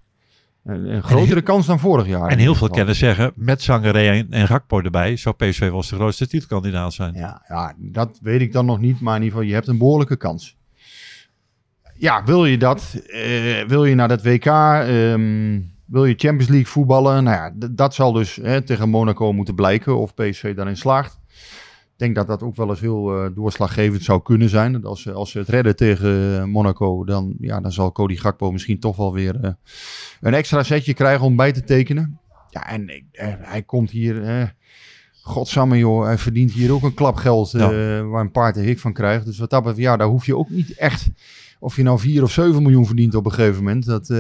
Een, een grotere kans dan vorig jaar. En heel veel kennis zeggen, met Sangaré en, en Gakpo erbij, zou PSV wel eens de grootste titelkandidaat zijn. Ja, ja, dat weet ik dan nog niet, maar in ieder geval, je hebt een behoorlijke kans. Ja, wil je dat? Eh, wil je naar dat WK? Ehm, wil je Champions League voetballen? Nou ja, dat zal dus hè, tegen Monaco moeten blijken of PSV daarin slaagt. Ik denk dat dat ook wel eens heel eh, doorslaggevend zou kunnen zijn. Dat Als, ze- als ze het redden tegen eh, Monaco, dan, ja, dan zal Cody Gakpo misschien toch wel weer eh, een extra setje krijgen om bij te tekenen. Ja, en hij komt hier... Godsamme joh, hij verdient hier ook een klap geld Ja. waar een paard de hik van krijgt. Dus wat dat betreft, ja, daar hoef je ook niet echt... Of je nou 4 of 7 miljoen verdient op een gegeven moment. Dat,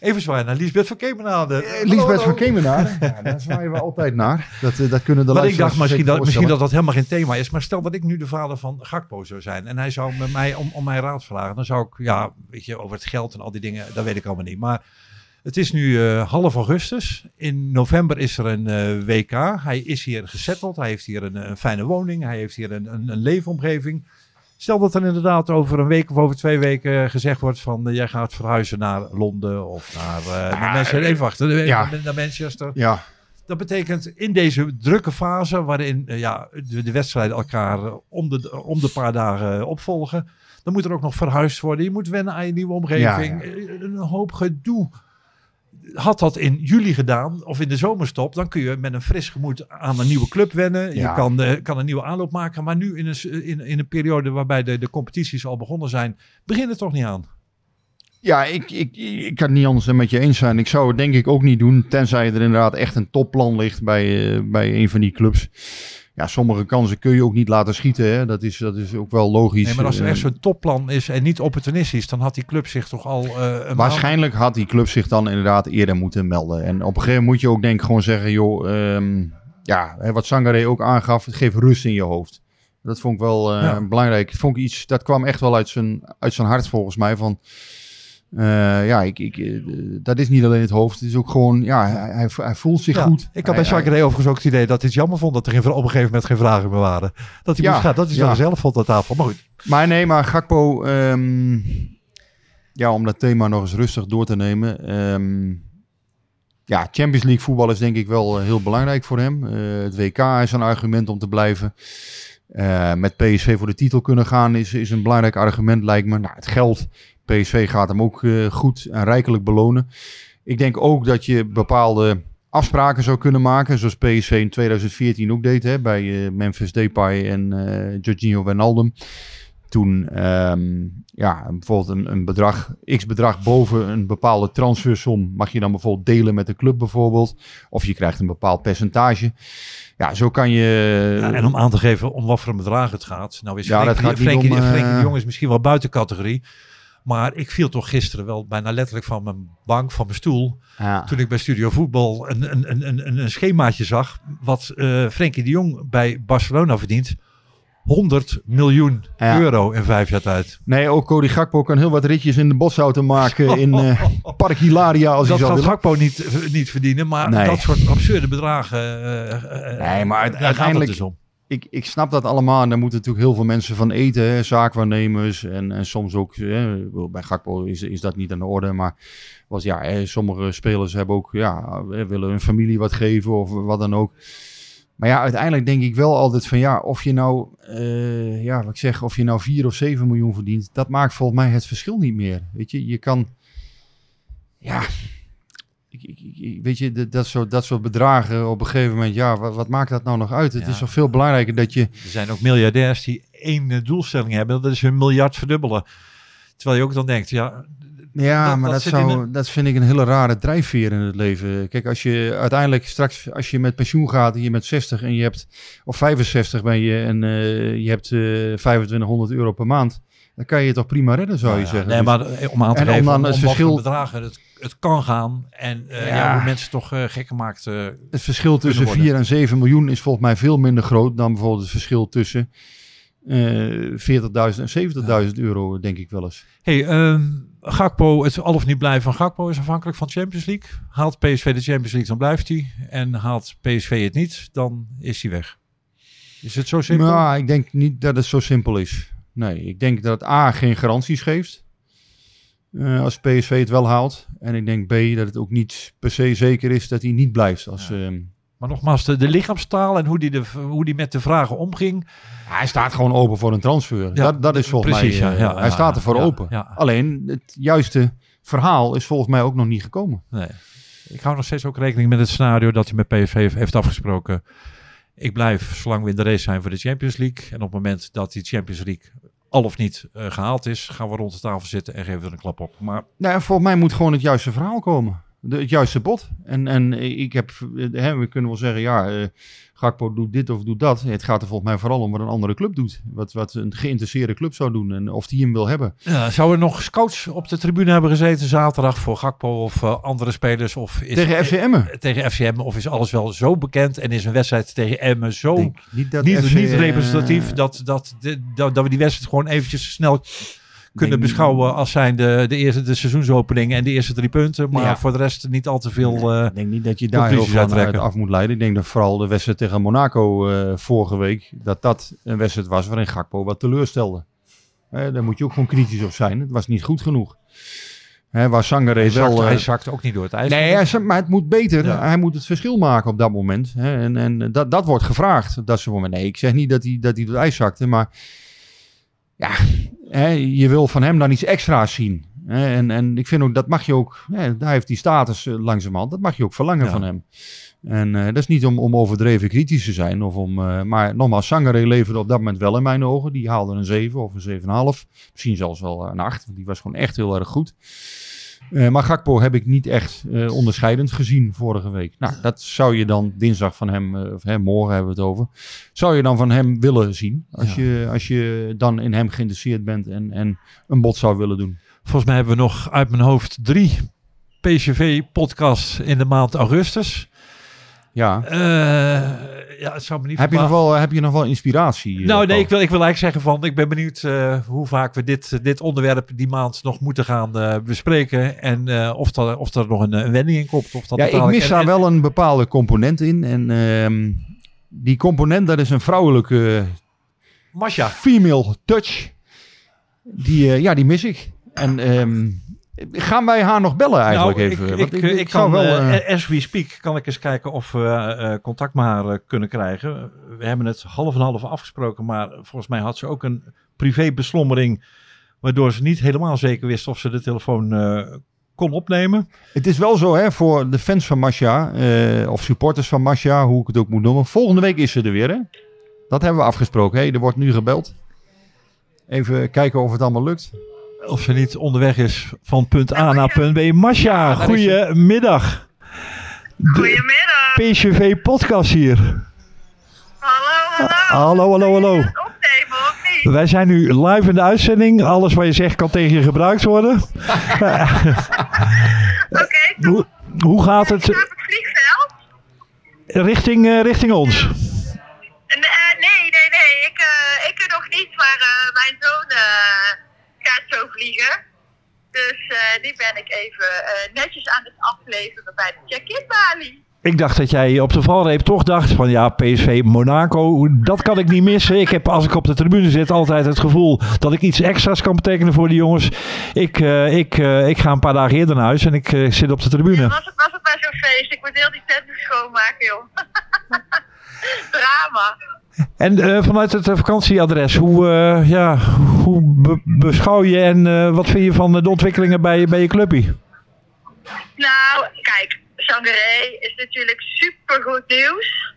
Even zwaaien naar Lisbeth van Kemenade. eh, Liesbeth van Kemenade, ja, daar zwaaien we altijd naar. Dat, eh, dat kunnen de Maar ik dacht misschien dat, misschien dat dat helemaal geen thema is. Maar stel dat ik nu de vader van Gakpo zou zijn. En hij zou met mij om, om mijn raad vragen. Dan zou ik, ja, weet je, over het geld en al die dingen. Dat weet ik allemaal niet. Maar het is nu eh, half augustus. In november is er een eh, WK. Hij is hier gezetteld. Hij heeft hier een, een fijne woning. Hij heeft hier een, een, een leefomgeving. Stel dat er inderdaad over een week of over twee weken gezegd wordt van... eh, jij gaat verhuizen naar Londen of naar, eh naar Manchester. Even wachten, eh, ja. naar Manchester. Ja, Dat betekent in deze drukke fase, waarin eh, ja, de, de wedstrijden elkaar eh, om de, om de paar dagen eh, opvolgen, dan moet er ook nog verhuisd worden. Je moet wennen aan je nieuwe omgeving. Ja, Eh, Een hoop gedoe. Had dat in juli gedaan, of in de zomerstop, dan kun je met een fris gemoed aan een nieuwe club wennen. Ja. Je kan, eh, kan een nieuwe aanloop maken. Maar nu in een, in, in een periode waarbij de, de competities al begonnen zijn, begint het toch niet aan. ja ik, ik, ik kan het niet anders dan met je eens zijn. Ik zou het denk ik ook niet doen, tenzij er inderdaad echt een topplan ligt bij, eh, bij een van die clubs. Ja, sommige kansen kun je ook niet laten schieten. Hè? Dat, is, dat is ook wel logisch. Nee, maar als er Eh, echt zo'n topplan is en niet opportunistisch, dan had die club zich toch al eh, een Waarschijnlijk had die club zich dan inderdaad eerder moeten melden. En op een gegeven moment moet je ook denk ik gewoon zeggen, joh, ehm, ja, wat Sangaré ook aangaf, het geeft rust in je hoofd. Dat vond ik wel eh, Ja. belangrijk. Vond ik iets, dat kwam echt wel uit zijn, uit zijn hart volgens mij. Van, Eh, ja, ik, ik, eh, dat is niet alleen het hoofd. Het is ook gewoon, ja, hij, hij, voelt zich Ja, goed. Ik had bij Hij- Jacques overigens ook het idee dat hij het jammer vond dat er geen, op een gegeven moment geen vragen meer waren. Dat hij Ja, moest gaan. Dat is ja. wel zelf vond aan tafel. Maar goed. Maar nee, maar Gakpo, ehm, ja, om dat thema nog eens rustig door te nemen. ehm, ja, Champions League voetbal is denk ik wel eh, heel belangrijk voor hem. Het WK is een argument om te blijven. Eh, met PSV voor de titel kunnen gaan is, is een belangrijk argument, lijkt me. Nou, het geld, PSV gaat hem ook eh, goed en rijkelijk belonen. Ik denk ook dat je bepaalde afspraken zou kunnen maken, zoals PSV in 2014 ook deed, hè, bij eh, Memphis Depay en eh Jorginho Wijnaldum. Toen, ehm, ja, bijvoorbeeld een, een bedrag, x bedrag boven een bepaalde transfersom, mag je dan bijvoorbeeld delen met de club bijvoorbeeld. Of je krijgt een bepaald percentage. Ja, zo kan je... Ja, en om aan te geven om wat voor een bedrag het gaat. Nou is Ja, dat Frenkie, om, Frenkie de Jong is misschien wel buiten categorie. Maar ik viel toch gisteren wel bijna letterlijk van mijn bank, van mijn stoel. ja. Toen ik bij Studio Voetbal een, een, een, een, schemaatje zag. Wat eh Frenkie de Jong bij Barcelona verdient. 100 miljoen Ja. euro in vijf jaar tijd. Nee, ook Cody Gakpo kan heel wat ritjes in de bosauto maken in eh, Park Hilaria als dat hij zou. Gakpo niet, eh, niet verdienen. Maar Nee. dat soort absurde bedragen. Nee, maar daar gaat het uiteindelijk- dus om. Ik, ik snap dat allemaal en daar moeten natuurlijk heel veel mensen van eten. Hè? Zaakwaarnemers en, en soms ook, hè, bij Gakpo is, is dat niet aan de orde. Maar was, ja, hè, sommige spelers hebben ook, ja, willen hun familie wat geven of wat dan ook. Maar ja, uiteindelijk denk ik wel altijd van ja, of je nou, eh, ja, wat ik zeg, of je nou 4 of 7 miljoen verdient, dat maakt volgens mij het verschil niet meer. Weet je, je kan, ja, ik, ik, ik- weet je, dat, dat, soort, dat soort bedragen op een gegeven moment, ja, wat, wat maakt dat nou nog uit? Het Ja. is toch veel belangrijker dat je, Er zijn ook miljardairs die één eh, doelstelling hebben. Dat is hun miljard verdubbelen. Terwijl je ook dan denkt, ja, Ja, Dat- maar dat zou, dat vind ik een hele rare drijfveer in het leven. Kijk, als je uiteindelijk straks, als je met pensioen gaat en je bent 60 en je hebt, of 65 ben je en eh, je hebt eh 2500 euro per maand, dan kan je het toch prima redden, zou je Nou ja, zeggen. Nee, maar eh, om aan te En om geven dan om, het om wat voor verschil- bedragen het, het kan gaan. En eh, ja. Ja. hoe mensen toch eh, gek gemaakt. eh, het verschil tussen worden. 4 en 7 miljoen is volgens mij veel minder groot dan bijvoorbeeld het verschil tussen eh 40.000 en 70.000 euro, denk ik wel eens. hey, ehm, Gakpo, het al of niet blijven van Gakpo is afhankelijk van Champions League. Haalt PSV de Champions League, dan blijft hij. En haalt PSV het niet, dan is hij weg. Is het zo simpel? Nou, ik denk niet dat het zo simpel is. Nee, ik denk dat het A geen garanties geeft. eh, als PSV het wel haalt. En ik denk B dat het ook niet per se zeker is dat hij niet blijft. Als, ehm, Maar nogmaals, de, de lichaamstaal en hoe die, de, hoe die met de vragen omging. hij staat gewoon open voor een transfer. dat, dat is volgens precies, mij. ja, eh, ja, hij ja, staat er voor ja, open. ja. Alleen het juiste verhaal is volgens mij ook nog niet gekomen. Nee. Ik hou nog steeds ook rekening met het scenario dat hij met PSV heeft afgesproken. Ik blijf zolang we in de race zijn voor de Champions League. En op het moment dat die Champions League al of niet eh, gehaald is, gaan we rond de tafel zitten en geven we er een klap op. Maar Nou, en volgens mij moet gewoon het juiste verhaal komen. De, het juiste bod. En, en ik heb, eh, hè, we kunnen wel zeggen, ja, eh Gakpo doet dit of doet dat. Het gaat er volgens mij vooral om wat een andere club doet. Wat, wat een geïnteresseerde club zou doen en of die hem wil hebben. ja, zou er nog scouts op de tribune hebben gezeten zaterdag voor Gakpo of eh, andere spelers? Of is, Tegen FC Emmen. eh, tegen FCM of is alles wel zo bekend en is een wedstrijd tegen Emmen zo denk niet dat niet, FC, niet representatief dat, dat, dat, dat we die wedstrijd gewoon eventjes snel kunnen beschouwen als zijn de, de eerste de seizoensopening en de eerste drie punten. Maar Ja. voor de rest niet al te veel. eh, Ik denk niet dat je daar heel veel af moet leiden. Ik denk dat vooral de wedstrijd tegen Monaco eh, vorige week, dat dat een wedstrijd was waarin Gakpo wat teleurstelde. Eh, daar moet je ook gewoon kritisch op zijn. Het was niet goed genoeg. Hè, waar Sangare hij, wel... zakt, eh, hij zakt ook niet door het ijs. Nee, hij maar het moet beter. Ja. Hij moet het verschil maken op dat moment. Hè? En, en dat, dat wordt gevraagd. Dat soort moment. Nee, ik zeg niet dat hij, dat hij door het ijs zakte. Maar ja, hè, je wil van hem dan iets extra's zien. Hè? En, en ik vind ook, dat mag je ook... Hè, daar heeft die status eh, langzamerhand. Dat mag je ook verlangen Ja. van hem. En eh, dat is niet om, om overdreven kritisch te zijn. Of om, eh, maar nogmaals, Sangare leverde op dat moment wel in mijn ogen. Die haalde een 7 of een 7,5. Misschien zelfs wel een 8. Want die was gewoon echt heel erg goed. Eh, maar Gakpo heb ik niet echt eh, onderscheidend gezien vorige week. Nou, dat zou je dan dinsdag van hem, eh, of hè, morgen hebben we het over, zou je dan van hem willen zien. Als, Ja. je, als je dan in hem geïnteresseerd bent en, en een bod zou willen doen. Volgens mij hebben we nog uit mijn hoofd drie PCV-podcasts in de maand augustus. Ja. Eh, ja, het zou me niet Heb je, nog wel, heb je nog wel inspiratie? eh, Nou, nee, ik wil, ik wil eigenlijk zeggen van, ik ben benieuwd eh, hoe vaak we dit, dit onderwerp die maand nog moeten gaan bespreken. En of, er, of er nog een, een wending in komt. Of dat Ja, ik mis en- daar en- wel een bepaalde component in. En ehm, die component, dat is een vrouwelijke Masha. female touch. Die, ja, die mis ik. En ehm, gaan wij haar nog bellen eigenlijk nou, even? Ik, Want ik, ik, kan, wel... eh, eh, as we speak, kan ik eens kijken of we eh, contact met haar eh, kunnen krijgen. We hebben het half en half afgesproken, maar volgens mij had ze ook een privébeslommering, waardoor ze niet helemaal zeker wist of ze de telefoon eh, kon opnemen. Het is wel zo hè, voor de fans van Masha, eh, of supporters van Masha, hoe ik het ook moet noemen. Volgende week is ze er weer hè. Dat hebben we afgesproken. Hey, er wordt nu gebeld. Even kijken of het allemaal lukt. Of ze niet onderweg is van punt A naar punt B. Masha, goedemiddag. Goedemiddag. PCV podcast hier. Hallo, hallo. Hallo, hallo, hallo. Niet? Wij zijn nu live in de uitzending. Alles wat je zegt kan tegen je gebruikt worden. Oké. Hoe, hoe gaat het vliegveld? richting, eh, richting ons? Nee, nee, nee. Ik, eh, ik nog niet, maar eh, mijn zoon zo vliegen. Dus eh, die ben ik even eh, netjes aan het afleveren bij de check-in balie. Ik dacht dat jij op de valreep toch dacht van ja, PSV Monaco, dat kan ik niet missen. Ik heb als ik op de tribune zit altijd het gevoel dat ik iets extra's kan betekenen voor die jongens. Ik, eh, ik, ik ga een paar dagen eerder naar huis en ik zit op de tribune. Was het, was het bij zo'n feest? Ik moet heel die tent schoonmaken, joh. Drama. En eh, vanuit het eh, vakantieadres, hoe, eh, ja, hoe be- beschouw je en wat vind je van de ontwikkelingen bij, bij je clubje? Nou, kijk, Sangaré is natuurlijk super goed nieuws.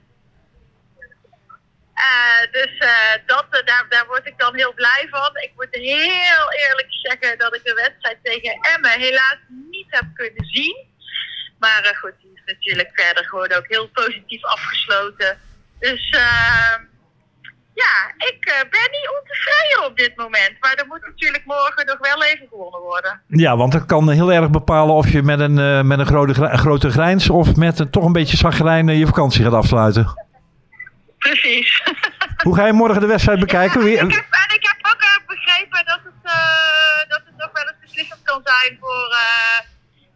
Dus dat, daar, daar word ik dan heel blij van. Ik moet heel eerlijk zeggen dat ik de wedstrijd tegen Emmen helaas niet heb kunnen zien. Maar goed, die is natuurlijk verder gewoon ook heel positief afgesloten. Dus eh, ja, ik eh, ben niet ontevreden op dit moment. Maar er moet natuurlijk morgen nog wel even gewonnen worden. Ja, want dat kan heel erg bepalen of je met een, eh, met een grote, grote grijns of met een, toch een beetje zagrijn eh, je vakantie gaat afsluiten. Precies. Hoe ga je morgen de wedstrijd bekijken? Ja, Wie- en ik, heb, en ik heb ook eh, begrepen dat het, eh, dat het nog wel eens beslissend kan zijn voor eh,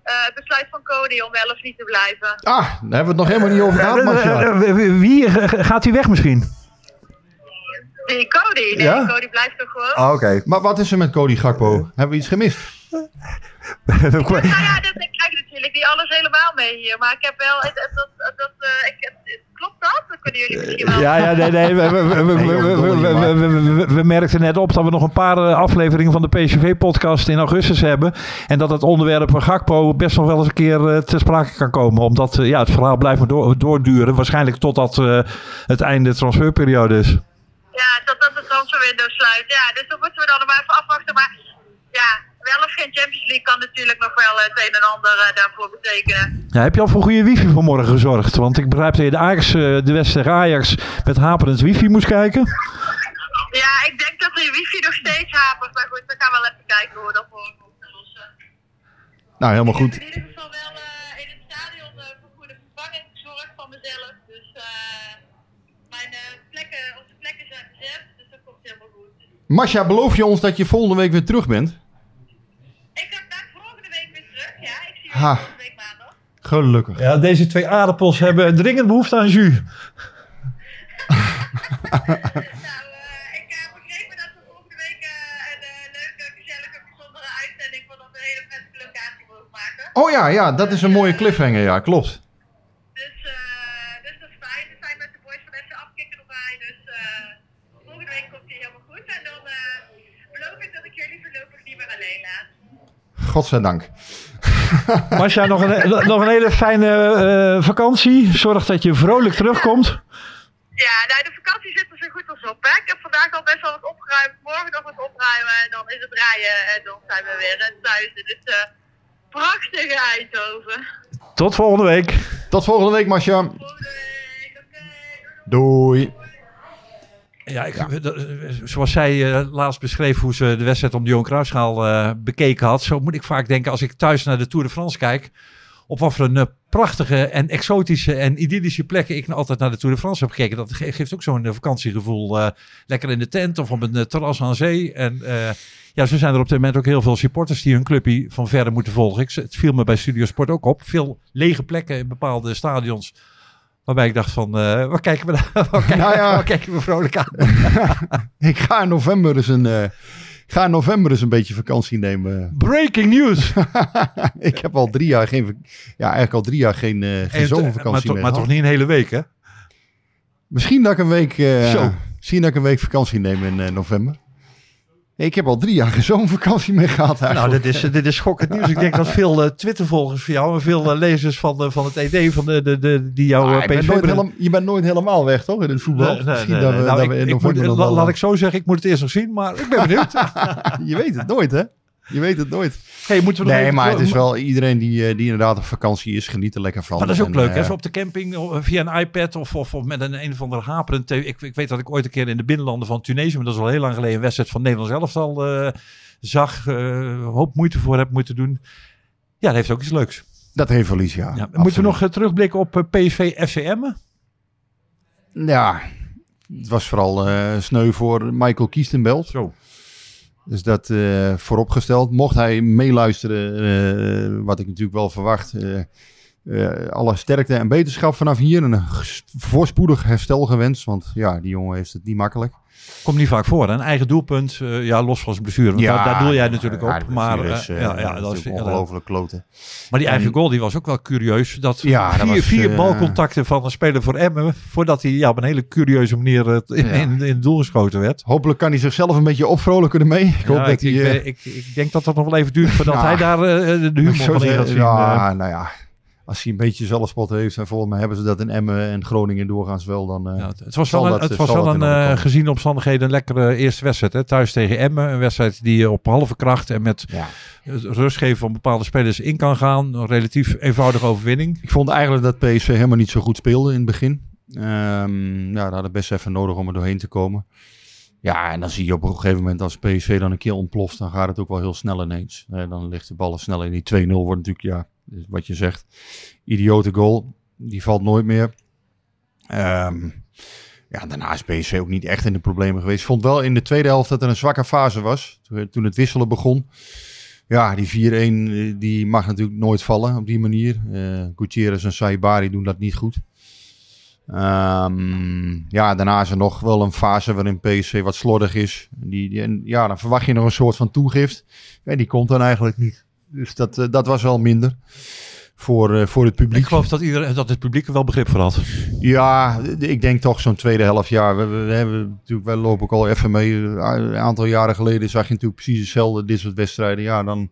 eh, het besluit van Cody om wel of niet te blijven. Ah, daar hebben we het nog helemaal niet over gehad, Eh, eh, eh, wie- gaat hij weg misschien? Die Cody, nee, Ja? Cody blijft toch gewoon. Ah, oké. Maar wat is er met Cody Gakpo? Hebben we iets gemist? Nou ja, dat, ik krijg natuurlijk niet alles helemaal mee hier, maar ik heb wel, het, het- dat, dat, eh, ik, het- klopt dat? Dat kunnen jullie misschien wel. Ja, ja, nee, nee. We, we, merkten net op dat we nog een paar eh, afleveringen van de PCV-podcast in augustus hebben. En dat het onderwerp van Gakpo best nog wel eens een keer eh, ter sprake kan komen. Omdat eh, ja, het verhaal blijft maar door, doorduren. Waarschijnlijk totdat eh, het einde transferperiode is. Ja, totdat de transferwindow sluit. Ja, dus dat moeten we dan maar even afwachten. Maar ja, wel of geen Champions League kan natuurlijk nog wel het een en ander eh, daarvoor betekenen. Ja, heb je al voor goede wifi vanmorgen gezorgd? Want ik begrijp dat je de, Ajax, eh, de wedstrijd Ajax met haperend wifi moest kijken. Ja, ik denk dat de wifi nog steeds hapert. Maar goed, we gaan wel even kijken hoe we dat voor op te lossen. Nou, helemaal goed. In ieder geval wel eh, in het stadion eh, voor goede vervanging gezorgd van mezelf. Dus eh, mijn eh, plekken, onze plekken zijn bezet. Dus dat komt helemaal goed. Masha, beloof je ons dat je volgende week weer terug bent? Ik heb daar volgende week weer terug. Ja, ik zie Ha. jullie volgende week maandag. Gelukkig. Ja, deze twee aardappels hebben dringend behoefte aan jus. Nou, eh, ik heb begrepen dat we volgende week eh, een leuke, gezellige, bijzondere uitzending van een hele prettige locatie mogen maken. Oh ja, ja, dat is een mooie cliffhanger, ja, klopt. Dus, eh, dus dat is fijn. We zijn met de boys van FC Afkikken erbij. Dus eh, volgende week komt hij helemaal goed. En dan eh, beloof ik dat ik jullie voorlopig niet meer alleen laat. Godzijdank. Masja, nog een, nog een hele fijne eh, vakantie. Zorg dat je vrolijk terugkomt. Ja, nou, de vakantie zit er zo goed als op. Hè? Ik heb vandaag al best wel wat opgeruimd. Morgen nog wat opruimen. En dan is het rijden. En dan zijn we weer thuis in het eh, prachtige Eindhoven. Tot volgende week. Tot volgende week, Masha. Volgende week. Oké. Doei. Ja, ik, dat- zoals zij eh, laatst beschreef hoe ze de wedstrijd om de Johan Cruijffschaal eh bekeken had. Zo moet ik vaak denken als ik thuis naar de Tour de France kijk. op wat voor een eh, prachtige en exotische en idyllische plekken ik altijd naar de Tour de France heb gekeken. Dat ge- geeft ook zo'n eh, vakantiegevoel. eh, lekker in de tent of op een eh, terras aan zee. En eh, ja, zo zijn er op dit moment ook heel veel supporters die hun clubje van verder moeten volgen. Ik, het viel me bij Studio Sport ook op. Veel lege plekken in bepaalde stadions. Waarbij ik dacht van, eh waar, kijken we, naar- waar, kijken, Nou ja. waar kijken we vrolijk aan? Ik ga in november eens een, eh, ga in november eens een beetje vakantie nemen. Breaking news! ik heb al drie jaar geen, ja, eigenlijk al drie jaar geen, eh, geen En- zomervakantie maar, to- meer maar toch niet een hele week, hè? Misschien dat ik een week, misschien dat ik een week vakantie neem in november. Ik heb al drie jaar geen zomervakantie meer gehad Nou, dit is, dit is schokkend nieuws. Ik denk dat veel eh, Twitter-volgers van jou en veel eh, lezers van, de, van het ED, van de, de, de, die jouw Ah, eh, je, bent helemaal, je bent nooit helemaal weg, toch? In het voetbal. Nee, nee, Misschien nee, dat we, Nou, dat ik- we in ik moet- la- Laat eh, ik zo zeggen, ik moet het eerst nog zien, maar ik ben benieuwd. Je weet het nooit, hè? Je weet het nooit. hey, moeten we nog Nee, even- maar het is wel iedereen die, eh, die inderdaad op vakantie is, geniet er lekker van. Maar dat is ook En, leuk, hè? eh, Zo op de camping of via een iPad of, of, of met een een of andere haperend... tv. Ik, ik weet dat ik ooit een keer in de binnenlanden van Tunesië, maar dat is al heel lang geleden, een wedstrijd van Nederlands elftal eh zag. eh, een hoop moeite voor heb moeten doen. Ja, dat heeft ook iets leuks. Dat heeft wel iets, ja. Ja, moeten we nog eh, terugblikken op eh, PSV FCM? Ja, het was vooral eh, sneu voor Michael Kiestenbelt. Zo. Dus dat eh, vooropgesteld. Mocht hij meeluisteren, eh, wat ik natuurlijk wel verwacht. Eh, alle sterkte en beterschap vanaf hier. En een voorspoedig herstel gewenst. Want ja, die jongen heeft het niet makkelijk. Komt niet vaak voor. hè? Een eigen doelpunt, eh, ja, los van zijn blessure. Want daar, daar doe jij natuurlijk ja, op. Maar, is, eh, ja, ja, dat is ongelooflijk kloten. Maar die eigen En- goal die was ook wel curieus. Dat Ja, dat vier, was, vier balcontacten van een speler voor Emmen. Voordat hij ja, op een hele curieuze manier in, in, in het doel geschoten werd. Hopelijk kan hij zichzelf een beetje opvrolijken ermee. Ik hoop dat ik, hij... ik, ben- ik, ik denk dat dat nog wel even duurt voordat Nou, hij daar de humor van in gaat zien. Ja, nou ja. Als hij een beetje zelfspot heeft, en volgens mij hebben ze dat in Emmen en Groningen doorgaans wel, dan... eh, Ja, het- was wel een, dat- het was wel een eh, gezien omstandigheden een lekkere eerste wedstrijd. Hè? Thuis tegen Emmen. Een wedstrijd die je op halve kracht en met Ja. het rustgeven van bepaalde spelers in kan gaan. Een relatief eenvoudige overwinning. Ik vond eigenlijk dat PSV helemaal niet zo goed speelde in het begin. Ehm ja, dat hadden best even nodig om er doorheen te komen. Ja, en dan zie je op een gegeven moment als PSV dan een keer ontploft, dan gaat het ook wel heel snel ineens. Eh, dan ligt de bal snel in. Die 2-0 wordt natuurlijk, ja, dus wat je zegt, idiote goal. Die valt nooit meer. Ehm, ja, daarna is PSV ook niet echt in de problemen geweest. Vond wel in de tweede helft dat er een zwakke fase was. Toen, het wisselen begon. Ja, die 4-1 eh, die mag natuurlijk nooit vallen op die manier. Eh Gutierrez en Saibari doen dat niet goed. Ehm, ja, daarna is er nog wel een fase waarin PSV wat slordig is. Die- en ja, dan verwacht je nog een soort van toegift. En die komt dan eigenlijk niet. Dus dat, eh, dat was wel minder voor, eh, voor het publiek. Ik geloof dat, iedereen, dat het publiek er wel begrip voor had. Ja, ik denk toch zo'n tweede helft jaar. We, we, hebben natuurlijk, wij lopen ook al even mee. Een aantal jaren geleden zag je natuurlijk precies hetzelfde, dit soort wedstrijden. Ja, dan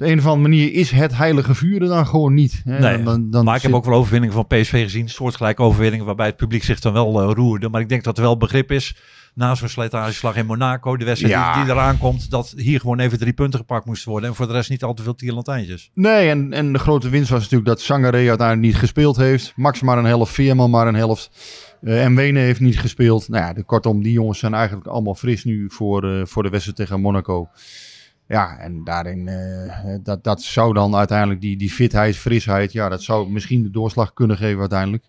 de een of andere manier is het heilige vuur er dan gewoon niet. Hè? Nee, dan, dan, dan maar ik heb ook wel overwinningen van PSV gezien. Soortgelijke overwinningen waarbij het publiek zich dan wel eh, roerde. Maar ik denk dat er wel begrip is. Na zo'n slijtageslag in Monaco. De wedstrijd Ja. die, die eraan komt. Dat hier gewoon even drie punten gepakt moesten worden. En voor de rest niet al te veel tierlantijntjes. Nee, en, en de grote winst was natuurlijk dat Sangaré uiteindelijk niet gespeeld heeft. Max maar een helft, Veerman maar een helft. Eh, en Wenen heeft niet gespeeld. Nou ja, de, kortom, die jongens zijn eigenlijk allemaal fris nu voor, eh, voor de wedstrijd tegen Monaco. Ja, en daarin, eh, dat, dat zou dan uiteindelijk die, die fitheid, frisheid, ja, dat zou misschien de doorslag kunnen geven uiteindelijk.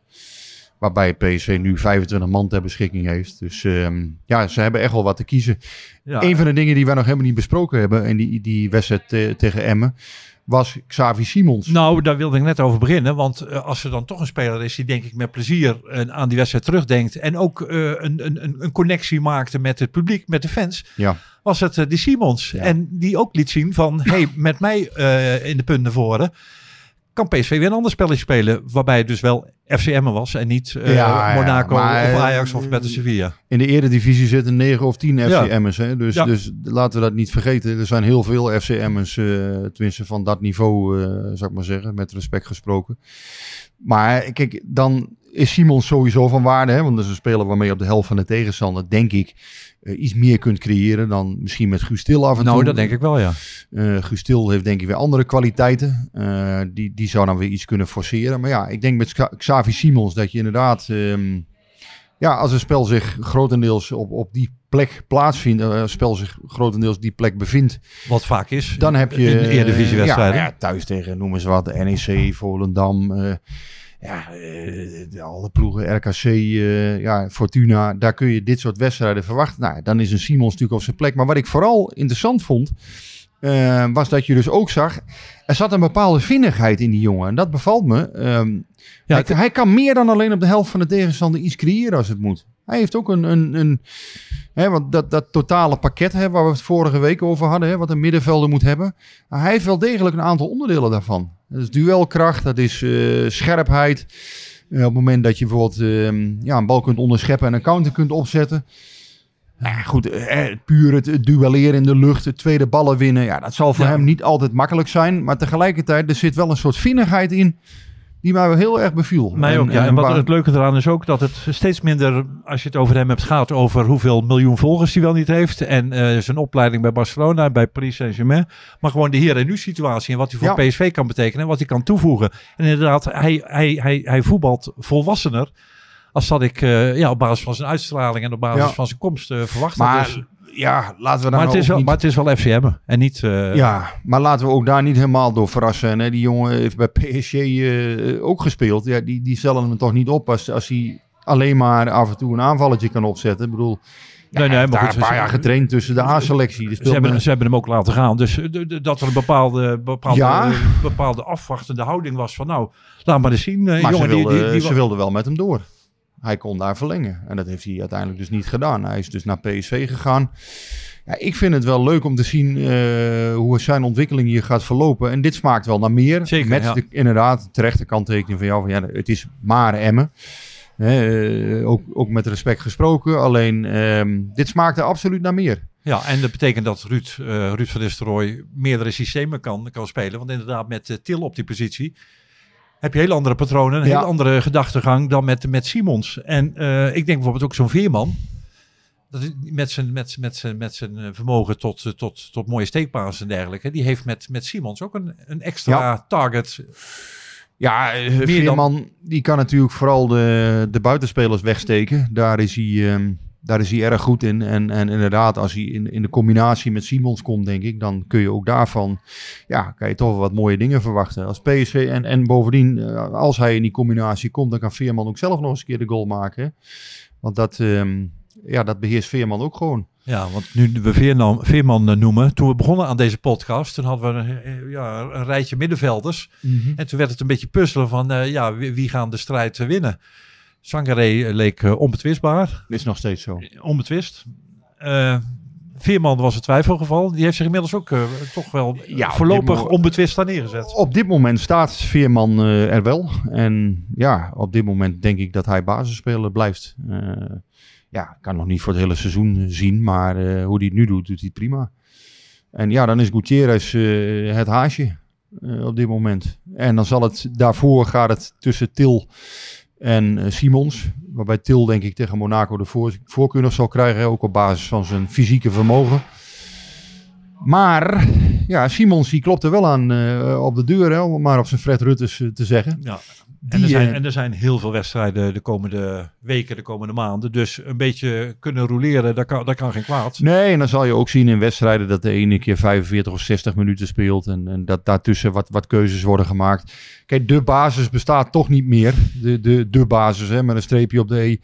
Waarbij PSV nu 25 man ter beschikking heeft. Dus ehm, ja, ze hebben echt wel wat te kiezen. Ja. Een van de dingen die wij nog helemaal niet besproken hebben in die, die wedstrijd te- tegen Emmen, was Xavi Simons. Nou, daar wilde ik net over beginnen. Want eh, als er dan toch een speler is die denk ik met plezier eh, aan die wedstrijd terugdenkt. En ook eh, een, een, een- connectie maakte met het publiek, met de fans. Ja. Was het die Simons. En die ook liet zien van, hey, met mij in de punten voren. Kan PSV weer een ander spelletje spelen. Waarbij het dus wel FCM was en niet Ja, ja, Monaco maar, of eh, Ajax of Betis Sevilla. In de eredivisie zitten 9 of 10 Ja. FCM'ers. Hè? Dus, Ja. dus laten we dat niet vergeten. Er zijn heel veel FCM'ers, eh tenminste van dat niveau, eh, zou ik maar zeggen, met respect gesproken. Maar kijk, dan is Simons sowieso van waarde. Hè? Want dat is een speler waarmee je op de helft van de tegenstander, denk ik, eh, iets meer kunt creëren dan misschien met Guus Til af en toe. Nou, dat denk ik wel, ja. Eh Guus Til heeft denk ik weer andere kwaliteiten. Eh, die, die zou dan weer iets kunnen forceren. Maar ja, ik denk met Xavi Simons dat je inderdaad... ehm, ja, als een spel zich grotendeels op, op die plek plaatsvindt, eh, een spel zich grotendeels die plek bevindt, Wat vaak is. dan heb je... In de. Ja, ja, thuis tegen, noem eens wat, NEC, Volendam, eh, ja, eh, de- alle ploegen, RKC, eh, ja, Fortuna, daar kun je dit soort wedstrijden verwachten. Nou, dan is een Simons natuurlijk op zijn plek. Maar wat ik vooral interessant vond, eh, was dat je dus ook zag, er zat een bepaalde vinnigheid in die jongen. En dat bevalt me. Ehm, Ja, hij, kan meer dan alleen op de helft van de tegenstander iets creëren als het moet. Hij heeft ook een, een, een hè, want dat, dat totale pakket hè, waar we het vorige week over hadden, hè, wat een middenvelder moet hebben. Maar hij heeft wel degelijk een aantal onderdelen daarvan. Dat is duelkracht, dat is eh, scherpheid. Eh, op het moment dat je bijvoorbeeld ehm, ja, een bal kunt onderscheppen en een counter kunt opzetten. Nou ja, goed, eh, puur het, het duelleren in de lucht, het tweede ballen winnen. Ja, dat zal voor Ja. hem niet altijd makkelijk zijn. Maar tegelijkertijd, er zit wel een soort vinnigheid in die mij wel heel erg beviel. Mij ook, ja. En wat waar- het leuke eraan is ook dat het steeds minder, als je het over hem hebt, gaat over hoeveel miljoen volgers hij wel niet heeft. En eh, zijn opleiding bij Barcelona, bij Paris Saint-Germain. Maar gewoon de hier en nu situatie en wat hij voor Ja. PSV kan betekenen en wat hij kan toevoegen. En inderdaad, hij, hij, hij, hij voetbalt volwassener. Als dat ik eh, ja, op basis van zijn uitstraling en op basis Ja. van zijn komst eh, verwacht. Maar Dus- ja, laten we daar maar, het nou is ook wel, niet... maar het is wel FCM en niet... eh, Ja, maar laten we ook daar niet helemaal door verrassen. Hè? Die jongen heeft bij PSG eh, ook gespeeld. Ja, die, die stellen hem toch niet op als, als hij alleen maar af en toe een aanvalletje kan opzetten. Ik bedoel, ja, Nee, nee, maar daar goed, een paar jaar getraind tussen de A-selectie. Dus Ze hebben, ze hebben hem ook laten gaan. Dus eh, dat er een bepaalde, bepaalde, Ja. bepaalde afwachtende houding was van nou, laat maar eens zien. maar jongen, ze die, wilden, die, die, ze wilden wel met hem door. Hij kon daar verlengen. En dat heeft hij uiteindelijk dus niet gedaan. Hij is dus naar PSV gegaan. Ja, ik vind het wel leuk om te zien eh, hoe zijn ontwikkeling hier gaat verlopen. En dit smaakt wel naar meer. Zeker, Met ja. de, inderdaad terechte kanttekening van jou. Van, ja, het is maar Emmen. Eh, ook, ook met respect gesproken. Alleen, ehm, dit smaakt er absoluut naar meer. Ja, en dat betekent dat Ruud, eh, Ruud van Nistelrooy meerdere systemen kan, kan spelen. Want inderdaad, met Til op die positie heb je heel andere patronen, een Ja. heel andere gedachtegang dan met, met Simons. En eh, ik denk bijvoorbeeld ook zo'n Veerman. Dat is met zijn, met, met zijn, met zijn eh, vermogen tot, eh, tot, tot mooie steekpaas en dergelijke. Die heeft met, met Simons ook een, een extra target. Ja, dan- Veerman die kan natuurlijk vooral de, de buitenspelers wegsteken. Daar is hij, ehm, daar is hij erg goed in. En, en inderdaad, als hij in, in de combinatie met Simons komt, denk ik, dan kun je ook daarvan, ja, kan je toch wel wat mooie dingen verwachten. Als PSV en, en bovendien, eh, als hij in die combinatie komt, dan kan Veerman ook zelf nog eens een keer de goal maken. Want dat, ehm, ja, dat beheerst Veerman ook gewoon. Ja, want nu we Veerman, Veerman eh, noemen, toen we begonnen aan deze podcast, toen hadden we een, eh, ja, een rijtje middenvelders. En toen werd het een beetje puzzelen van, ja, wie, wie gaan de strijd winnen? Sangaré eh, leek eh, onbetwistbaar, Is nog steeds zo. onbetwist. Eh Veerman was het twijfelgeval. Die heeft zich inmiddels ook toch wel Ja, op voorlopig onbetwist daar neergezet. Op dit moment staat Veerman er wel. En ja, op dit moment denk ik dat hij basisspeler blijft. Eh, ja, kan nog niet voor het hele seizoen zien, maar hoe hij het nu doet, doet hij prima. En ja, dan is Gutierrez het haasje op dit moment. En dan zal het, daarvoor gaat het tussen Til en eh, Simons. Waarbij Til denk ik tegen Monaco de voor, voorkeur nog zal krijgen, ook op basis van zijn fysieke vermogen. Maar ja, Simons die klopt er wel aan eh, op de deur, hè, om maar op zijn Fred Ruttes eh, te zeggen. Ja. Die, en, er zijn, eh, en er zijn heel veel wedstrijden de komende weken, de komende maanden. Dus een beetje kunnen roleren, dat kan, dat kan geen kwaad. Nee, en dan zal je ook zien in wedstrijden dat de ene keer 45 of 60 minuten speelt. En, en dat daartussen wat, wat keuzes worden gemaakt. Kijk, de basis bestaat toch niet meer. De, de, de basis, hè, met een streepje op de E.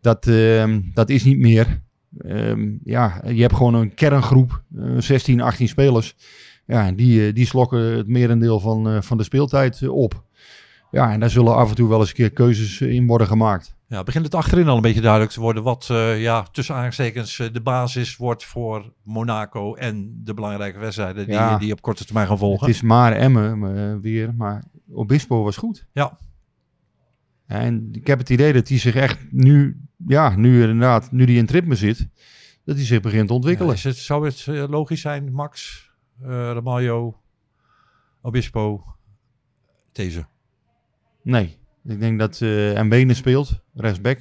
Dat, ehm, dat is niet meer. Ehm, ja, je hebt gewoon een kerngroep, eh, 16, 18 spelers. Ja, die, eh, die slokken het merendeel van, eh, van de speeltijd eh, op. Ja, en daar zullen af en toe wel eens een keer keuzes eh, in worden gemaakt. Ja, begint het achterin al een beetje duidelijk te worden wat eh, ja, tussen aanstekens de basis wordt voor Monaco en de belangrijke wedstrijden die, Ja. die op korte termijn gaan volgen. Het is maar Emmen eh, weer, maar Obispo was goed. Ja. En ik heb het idee dat hij zich echt nu, ja, nu inderdaad, nu hij in het ritme zit, dat hij zich begint te ontwikkelen. Ja, is het, zou het eh, logisch zijn, Max, eh Ramaljo, Obispo, deze? Nee, ik denk dat uh, Mbene speelt, rechtsback.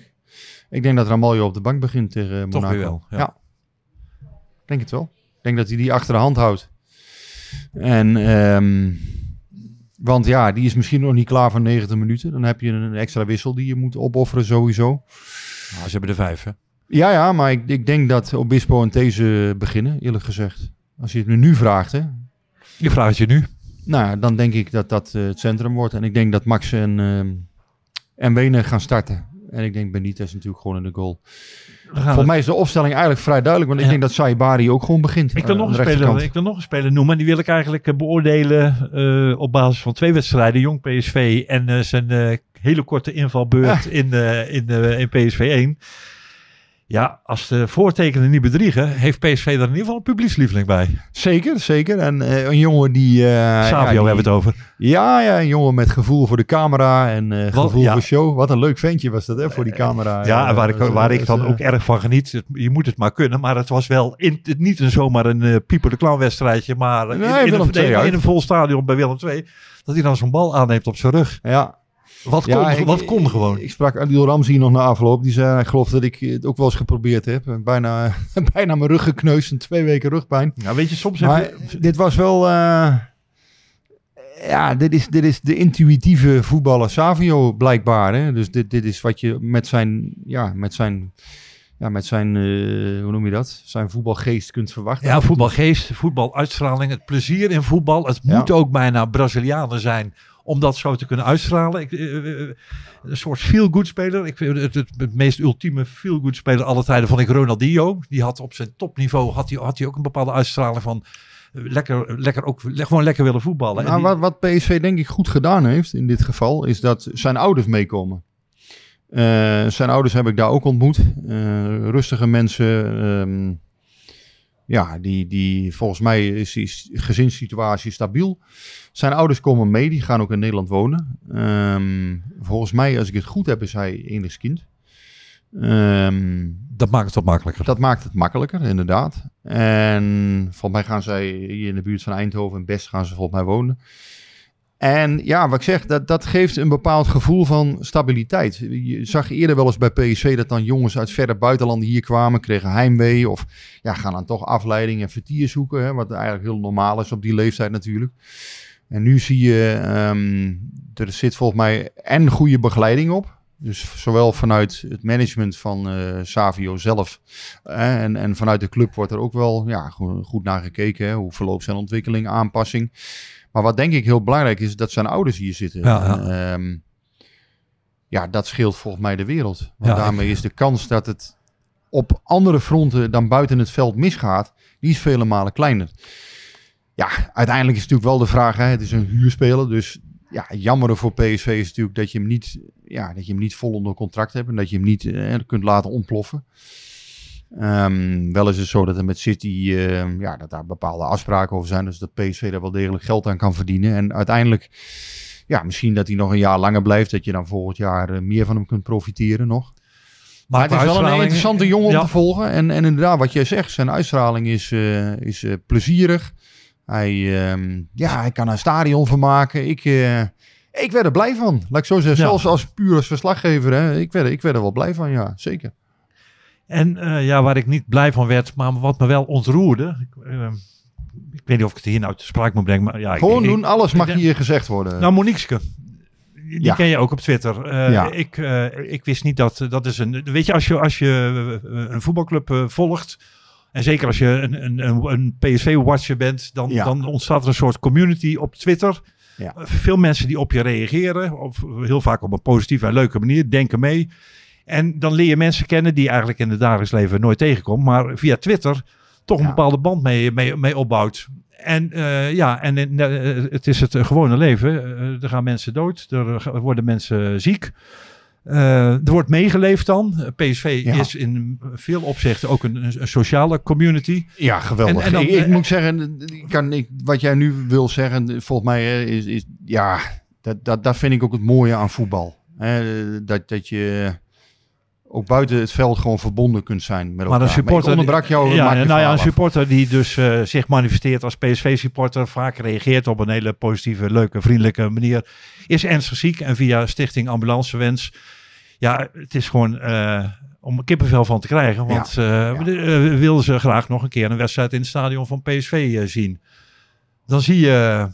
Ik denk dat Ramaljo op de bank begint tegen Monaco. Toch weer wel, ja. Ik denk het wel. Ik denk dat hij die achter de hand houdt. En, ehm, want ja, die is misschien nog niet klaar voor 90 minuten. Dan heb je een extra wissel die je moet opofferen sowieso. Nou, ze hebben er vijf, hè? Ja, ja, maar ik, ik denk dat Obispo en deze beginnen, eerlijk gezegd. Als je het me nu vraagt, hè. Je vraagt het je nu. Nou, dan denk ik dat dat eh, het centrum wordt. En ik denk dat Max en, ehm en Wenen gaan starten. En ik denk Benitez natuurlijk gewoon in de goal. Volgens mij is de opstelling eigenlijk vrij duidelijk. Want ik Ja. denk dat Saibari ook gewoon begint. Ik wil, eh, nog een speler, ik wil nog een speler noemen. En die wil ik eigenlijk eh, beoordelen eh, op basis van twee wedstrijden. Jong PSV en eh, zijn eh, hele korte invalbeurt in, eh, in, eh, in PSV 1. Ja, als de voortekenen niet bedriegen, heeft PSV er in ieder geval een publiekslieveling bij. Zeker, zeker. En eh, een jongen die... eh, Savio ja, die- hebben we het over. Ja, ja, een jongen met gevoel voor de camera en eh, Wat- gevoel ja. voor show. Wat een leuk ventje was dat, hè, voor die camera. Ja, waar ik, waar ik dan ook erg van geniet. Je moet het maar kunnen. Maar het was wel in, niet een, zomaar een eh Pieper de Clown wedstrijdje. Maar in, Nee, in, een, in vol stadion bij Willem II. Dat hij dan zo'n bal aanneemt op zijn rug. Ja, Wat Ja, kon, ik- wat kon gewoon. Ik sprak Adil Ramzi nog na afloop. Die zei, ik geloof dat ik het ook wel eens geprobeerd heb. Bijna, bijna mijn rug gekneusd en twee weken rugpijn. Ja, weet je, soms heb Maar je- dit was wel... eh, ja, dit is, dit is de intuïtieve voetballer Savio blijkbaar. Hè? Dus dit, dit is wat je met zijn... Ja, met zijn... Ja, met zijn, eh, hoe noem je dat? Zijn voetbalgeest kunt verwachten. Ja, voetbalgeest, voetbaluitstraling, het plezier in voetbal. Het Ja. moet ook bijna Brazilianen zijn om dat zo te kunnen uitstralen. Ik, eh, eh, eh, een soort feel-good speler. Ik vind het, het, het meest ultieme feel-good speler alle tijden vond ik Ronaldinho. Die had op zijn topniveau had hij, had hij ook een bepaalde uitstraling van lekker, lekker ook, gewoon lekker willen voetballen. En Nou, die- wat, wat PSV denk ik goed gedaan heeft in dit geval, is dat zijn ouders meekomen. Zijn ouders heb ik daar ook ontmoet. Rustige mensen. ehm, ja, die, die volgens mij is die gezinssituatie stabiel. Zijn ouders komen mee, die gaan ook in Nederland wonen. Ehm, volgens mij, als ik het goed heb, is hij enigszins kind. Ehm, dat maakt het wat makkelijker. dat maakt het makkelijker, inderdaad. En volgens mij gaan zij hier in de buurt van Eindhoven en Best gaan ze volgens mij wonen. En ja, wat ik zeg, dat, dat geeft een bepaald gevoel van stabiliteit. Je zag eerder wel eens bij PSV dat dan jongens uit verre buitenlanden hier kwamen, kregen heimwee of ja, gaan dan toch afleiding en vertier zoeken. Hè, wat eigenlijk heel normaal is op die leeftijd natuurlijk. En nu zie je, ehm, er zit volgens mij en goede begeleiding op. Dus zowel vanuit het management van eh, Savio zelf en, en vanuit de club wordt er ook wel ja, goed, naar gekeken. Hoe verloopt zijn ontwikkeling, aanpassing. Maar wat denk ik heel belangrijk is, dat zijn ouders hier zitten. Ja, ja. Ehm, ja, dat scheelt volgens mij de wereld. Want Ja, daarmee is de kans dat het op andere fronten dan buiten het veld misgaat, die is vele malen kleiner. Ja, uiteindelijk is natuurlijk wel de vraag, hè, het is een huurspeler, dus ja, jammer voor PSV is natuurlijk dat je hem niet, ja, dat je hem niet vol onder contract hebt en dat je hem niet eh, kunt laten ontploffen. Ehm, wel is het zo dat er met City, eh, ja, dat daar bepaalde afspraken over zijn, dus dat PSV daar wel degelijk geld aan kan verdienen. En uiteindelijk, ja, misschien dat hij nog een jaar langer blijft, dat je dan volgend jaar eh, meer van hem kunt profiteren nog. Maar het is wel een interessante jongen om te volgen. En, en inderdaad, wat jij zegt, zijn uitstraling is, eh, is eh, plezierig. Hij, ehm, ja, hij kan een stadion vermaken. Ik, eh, ik werd er blij van. Laat ik zo zeggen, Ja. zelfs als puur als verslaggever. Hè, ik, werd, ik werd er wel blij van, ja, zeker. En eh, ja, waar ik niet blij van werd, maar wat me wel ontroerde. Ik, eh, ik weet niet of ik het hier nou te sprake moet brengen. Maar ja, Gewoon ik- doen, alles mag hier gezegd worden. Nou, Moniqueske. Die Ja. ken je ook op Twitter. Eh, Ja. ik, ik wist niet dat dat is een. Weet je, als je, als je een voetbalclub volgt. En zeker als je een, een, een, PSV-watcher bent, dan, Ja. dan ontstaat er een soort community op Twitter. Ja. Veel mensen die op je reageren, of heel vaak op een positieve en leuke manier, denken mee. En dan leer je mensen kennen die je eigenlijk in het dagelijks leven nooit tegenkomt, maar via Twitter toch een Ja. bepaalde band mee, mee, mee opbouwt. En eh, ja, en in, eh, het is het eh, gewone leven. Eh, er gaan mensen dood, er worden mensen ziek. Eh, er wordt meegeleefd dan. Eh, PSV Ja. is in veel opzichten ook een, een sociale community. Ja, geweldig. En- en dan- ik, ik eh, moet zeggen, ik kan, ik, wat jij nu wil zeggen, volgens mij is, is ja, dat, dat, dat vind ik ook het mooie aan voetbal. Dat, dat je ook buiten het veld gewoon verbonden kunt zijn met elkaar. Maar een supporter. ik onderbrak jou. Ja, nou ja, een af. supporter die dus eh, zich manifesteert als PSV-supporter, vaak reageert op een hele positieve, leuke, vriendelijke manier, is ernstig ziek en via Stichting Ambulancewens. Ja, het is gewoon eh, om een kippenvel van te krijgen, want we- eh, wilden ze graag nog een keer een wedstrijd in het stadion van PSV zien. Dan zie je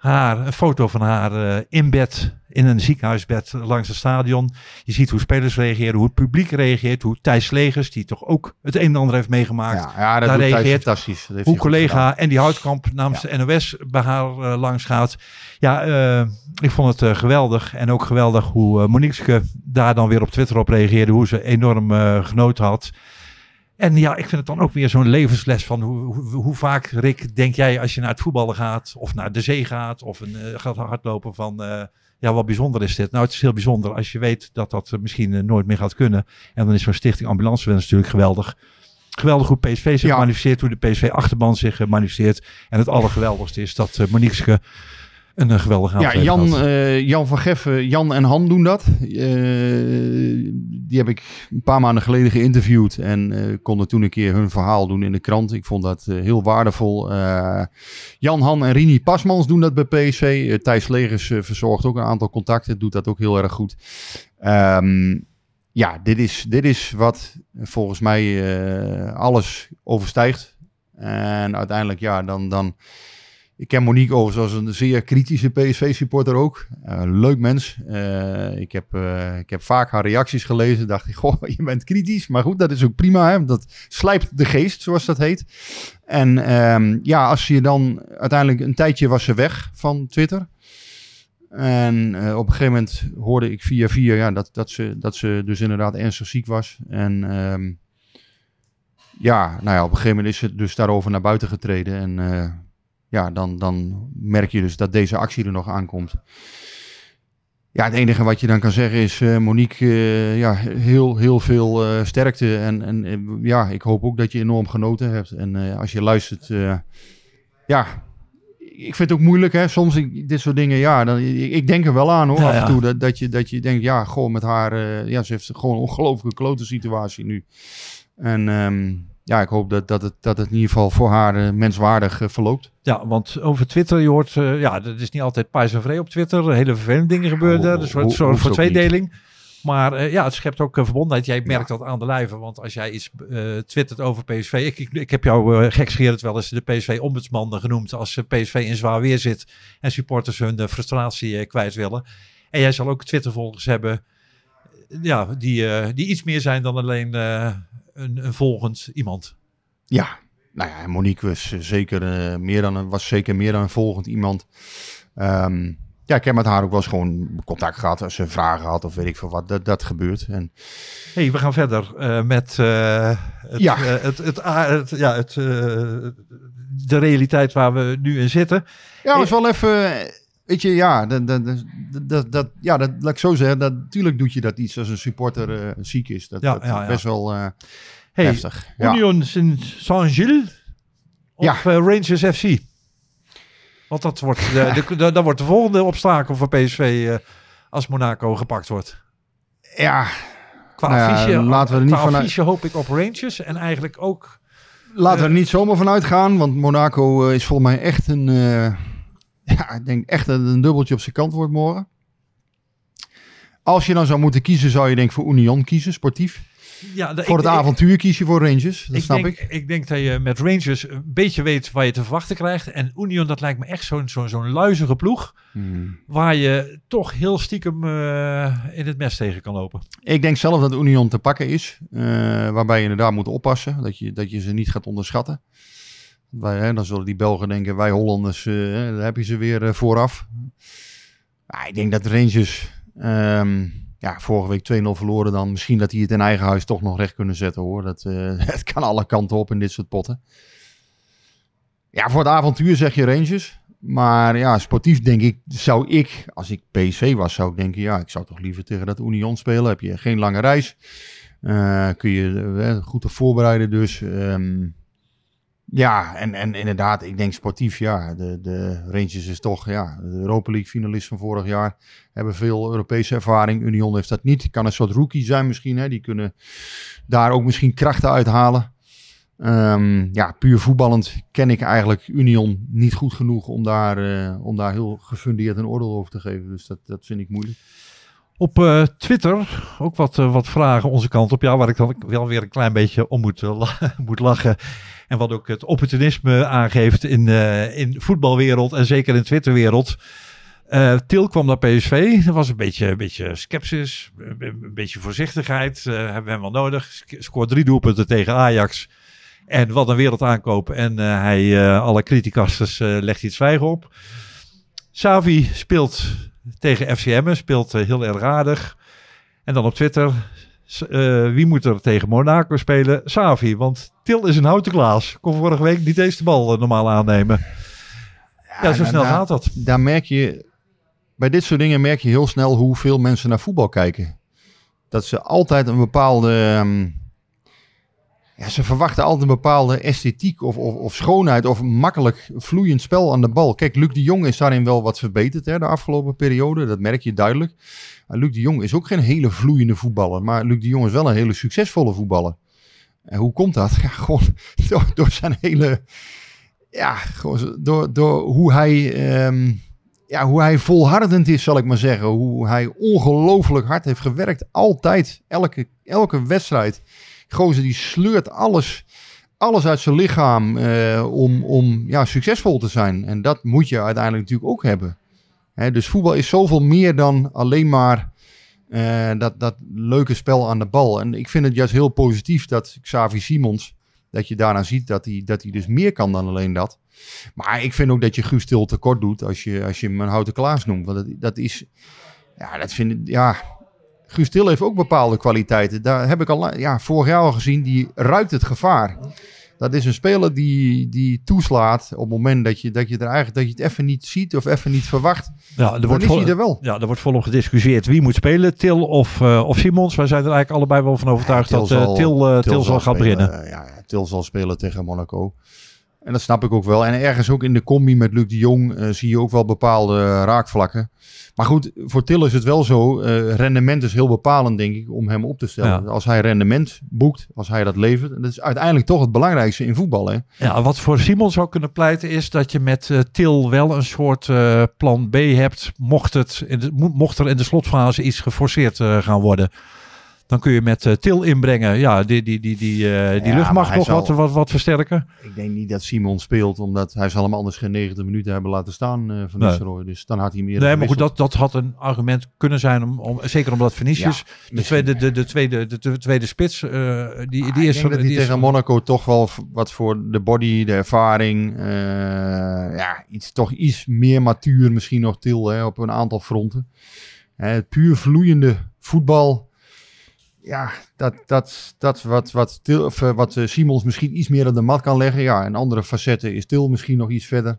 haar, een foto van haar in bed in een ziekenhuisbed langs het stadion. Je ziet hoe spelers reageren, hoe het publiek reageert, hoe Thijs Legers, die toch ook het een en ander heeft meegemaakt, Ja, ja dat daar reageert. fantastisch. Dat heeft hoe collega en die Houtkamp namens de NOS bij haar eh, langs gaat. Ja, eh, ik vond het eh, geweldig. En ook geweldig hoe Moniqueske daar dan weer op Twitter op reageerde. Hoe ze enorm genoten had. En ja, ik vind het dan ook weer zo'n levensles van hoe, hoe, hoe vaak, Rick, denk jij als je naar het voetballen gaat, of naar de zee gaat, of een, gaat hardlopen van, ja, wat bijzonder is dit? Nou, het is heel bijzonder als je weet dat dat eh, misschien eh, nooit meer gaat kunnen. En dan is zo'n stichting Ambulancewens natuurlijk geweldig. Geweldig hoe PSV zich Ja. manifesteert, hoe de PSV-achterban zich eh, manifesteert. En het allergeweldigste is dat Moniqueske een geweldige Ja, Jan, eh, Jan van Geffen, Jan en Han doen dat. Eh, die heb ik een paar maanden geleden geïnterviewd en eh, konden toen een keer hun verhaal doen in de krant. Ik vond dat heel waardevol. Jan, Han en Rini Pasmans doen dat bij PSV. Thijs Legers verzorgt ook een aantal contacten, doet dat ook heel erg goed. Ehm, ja, dit is, dit is wat volgens mij alles overstijgt. En uiteindelijk, ja, dan... dan ik ken Monique overigens als een zeer kritische PSV-supporter ook. Eh, leuk mens. Eh, ik, heb, eh, ik heb vaak haar reacties gelezen. Dacht ik, goh, je bent kritisch. Maar goed, dat is ook prima. Hè? Dat slijpt de geest, zoals dat heet. En ehm, ja, als je dan uiteindelijk een tijdje was ze weg van Twitter. En op een gegeven moment hoorde ik via via ja, dat, dat, ze, dat ze dus inderdaad ernstig ziek was. En ehm, ja, nou ja, op een gegeven moment is ze dus daarover naar buiten getreden. En ja, dan, dan merk je dus dat deze actie er nog aankomt. Ja, het enige wat je dan kan zeggen is, eh, Monique, eh, ja, heel, heel veel eh, sterkte. En, en ja, ik hoop ook dat je enorm genoten hebt. En als je luistert, ja, ik vind het ook moeilijk, hè. Soms ik, dit soort dingen, ja, dan, ik, ik denk er wel aan, hoor, Ja, af en ja. toe. Dat, dat, je, dat je denkt, ja, gewoon met haar, ja, ze heeft gewoon een ongelooflijke klote situatie nu. En ehm, ja, ik hoop dat, dat, het, dat het in ieder geval voor haar eh, menswaardig eh, verloopt. Ja, want over Twitter, je hoort, eh, ja, dat is niet altijd pais en vree op Twitter. Hele vervelende dingen gebeuren er. Ho- Dus soort hoeft voor niet. tweedeling. Maar ja, het schept ook een verbondenheid. Jij merkt dat aan de lijve. Want als jij iets twittert over PSV. Ik, ik, ik heb jou uh, gekscherend wel eens de PSV-ombudsman genoemd. Als PSV in zwaar weer zit. En supporters hun frustratie kwijt willen. En jij zal ook Twitter-volgers hebben. Ja, die, die iets meer zijn dan alleen een, een volgend iemand. Ja, nou ja, Monique was eh, zeker, eh, meer dan een, was zeker meer dan een volgend iemand. Ehm, ja, ik heb met haar ook wel eens gewoon contact gehad als ze vragen had of weet ik veel wat. Dat, dat gebeurt. En hey, we gaan verder uh, met uh, het, Ja. het, het, het, ja, het, de realiteit waar we nu in zitten. Ja, dat is wel even... Weet je, ja, dat, dat, dat, dat, ja, dat laat ik zo zeggen. Dat, natuurlijk doet je dat iets als een supporter uh, ziek is. Dat, Ja, dat ja, is best wel uh, Hey, heftig. Union Saint-Gilles of Ja. eh, Rangers FC? Want dat wordt de, de, de- dat wordt de volgende obstakel voor PSV als Monaco gepakt wordt. ja, Qua Nou affiche, laten we er niet qua vanuit- hoop ik op Rangers en eigenlijk ook... laten we er niet zomaar van uitgaan. Want Monaco is volgens mij echt een... ja, ik denk echt dat het een dubbeltje op zijn kant wordt morgen. Als je dan zou moeten kiezen, zou je denk ik voor Union kiezen, sportief. Ja, de- voor ik- het ik- avontuur kies je voor Rangers, dat ik snap denk, ik. denk dat je met Rangers een beetje weet waar je te verwachten krijgt. En Union, dat lijkt me echt zo'n zo'n zo'n luizige ploeg. Hmm. Waar je toch heel stiekem eh, in het mes tegen kan lopen. Ik denk zelf dat Union te pakken is. eh, waarbij je inderdaad moet oppassen. Dat je, dat je ze niet gaat onderschatten. Dan zullen die Belgen denken, wij Hollanders, eh, hè, heb je ze weer eh, vooraf. Ik denk dat Rangers ehm, ja, vorige week 2-0 verloren dan. Misschien dat die het in eigen huis toch nog recht kunnen zetten hoor. Dat, eh, het kan alle kanten op in dit soort potten. Ja, voor het avontuur zeg je Rangers. Maar ja, sportief denk ik, zou ik, als ik PSV was, zou ik denken, ja, ik zou toch liever tegen dat Union spelen. Heb je geen lange reis. Kun je goed op voorbereiden dus. Ehm, ja, en, en inderdaad, ik denk sportief, ja, de, de Rangers is toch, ja, de Europa League finalist van vorig jaar. Hebben veel Europese ervaring. Union heeft dat niet. Kan een soort rookie zijn misschien, hè. Die kunnen daar ook misschien krachten uithalen. Ehm, ja, puur voetballend ken ik eigenlijk Union niet goed genoeg om daar, eh, om daar heel gefundeerd een oordeel over te geven. Dus dat, dat vind ik moeilijk. Op eh, Twitter ook wat, eh, wat vragen onze kant op. Ja, waar ik dan wel weer een klein beetje om moet, moet lachen. En wat ook het opportunisme aangeeft in, eh in voetbalwereld en zeker in Twitterwereld. Eh, Til kwam naar PSV. Er was een beetje, een beetje sceptisch, een, beetje voorzichtigheid. eh, hebben we hem wel nodig. Sc- Scoort drie doelpunten tegen Ajax. En wat een wereld aankopen. En hij, alle criticasters legt iets zwijgen op. Savi speelt tegen FCM, speelt heel erg aardig. En dan op Twitter, eh, wie moet er tegen Monaco spelen? Savi, want Til is een houten klaas. Kon vorige week niet eens de bal eh, normaal aannemen. Ja, zo nou, snel daar- gaat dat. Daar merk je, bij dit soort dingen merk je heel snel hoeveel mensen naar voetbal kijken. Dat ze altijd een bepaalde, ehm, ze verwachten altijd een bepaalde esthetiek of, of, of schoonheid of makkelijk vloeiend spel aan de bal. Kijk, Luc de Jong is daarin wel wat verbeterd hè, de afgelopen periode, dat merk je duidelijk. Maar Luc de Jong is ook geen hele vloeiende voetballer, maar Luc de Jong is wel een hele succesvolle voetballer. En hoe komt dat? Ja, gewoon door, zijn hele ja, gewoon door, door hoe hij, ehm, ja, hoe hij volhardend is, zal ik maar zeggen. Hoe hij ongelooflijk hard heeft gewerkt. Altijd, elke, elke wedstrijd. Gozer die sleurt alles, alles uit zijn lichaam eh, om, om ja, succesvol te zijn. En dat moet je uiteindelijk natuurlijk ook hebben. Hè, dus voetbal is zoveel meer dan alleen maar eh, dat, dat leuke spel aan de bal. En ik vind het juist heel positief dat Xavi Simons dat je daarna ziet dat hij, dat hij dus meer kan dan alleen dat. Maar ik vind ook dat je Guus Til tekort doet als je, als je hem een houten klaas noemt. Want dat, dat is, ja, dat vind ik, ja. Guus Til heeft ook bepaalde kwaliteiten. Daar heb ik al, ja, vorig jaar al gezien, die ruikt het gevaar. Dat is een speler die, die toeslaat op het moment dat je, dat je er eigenlijk, dat je het even niet ziet of even niet verwacht. Ja, er Dan wordt, is vol, hij er wel. ja, er wordt volop gediscussieerd wie moet spelen, Til of, eh, of Simons. Wij zijn er eigenlijk allebei wel van overtuigd dat eh, Til, eh, Til, zal gaan beginnen. ja, Til zal spelen tegen Monaco. En dat snap ik ook wel. En ergens ook in de combi met Luc de Jong eh, zie je ook wel bepaalde eh, raakvlakken. Maar goed, voor Til is het wel zo. eh, rendement is heel bepalend, denk ik, om hem op te stellen. Ja. Als hij rendement boekt, als hij dat levert. En dat is uiteindelijk toch het belangrijkste in voetbal. Hè? Ja, wat voor Simons zou kunnen pleiten is dat je met Til wel een soort plan B hebt. Mocht, het in de, mocht er in de slotfase iets geforceerd gaan worden. Dan kun je met eh, Til inbrengen. Ja, die, die, die, die, eh, die Ja, lucht maar mag hij nog zal- wat, wat, wat versterken. Ik denk niet dat Simon speelt, omdat hij zal hem anders geen 90 minuten hebben laten staan eh van Nee. Dus dan had hij meer Nee, maar goed, dat, dat had een argument kunnen zijn. Om, om, zeker omdat Vinicius, de, misschien. tweede, de, de, tweede, de, de tweede spits, die, die ik is... denk dat die is tegen Monaco toch wel wat voor de body, de ervaring, ja, iets, toch iets meer matuur misschien nog til hè, op een aantal fronten. Hè, het puur vloeiende voetbal, ja, dat, dat, dat wat, wat, til, of, eh, wat eh, Simons misschien iets meer op de mat kan leggen. Ja, in andere facetten is Til misschien nog iets verder.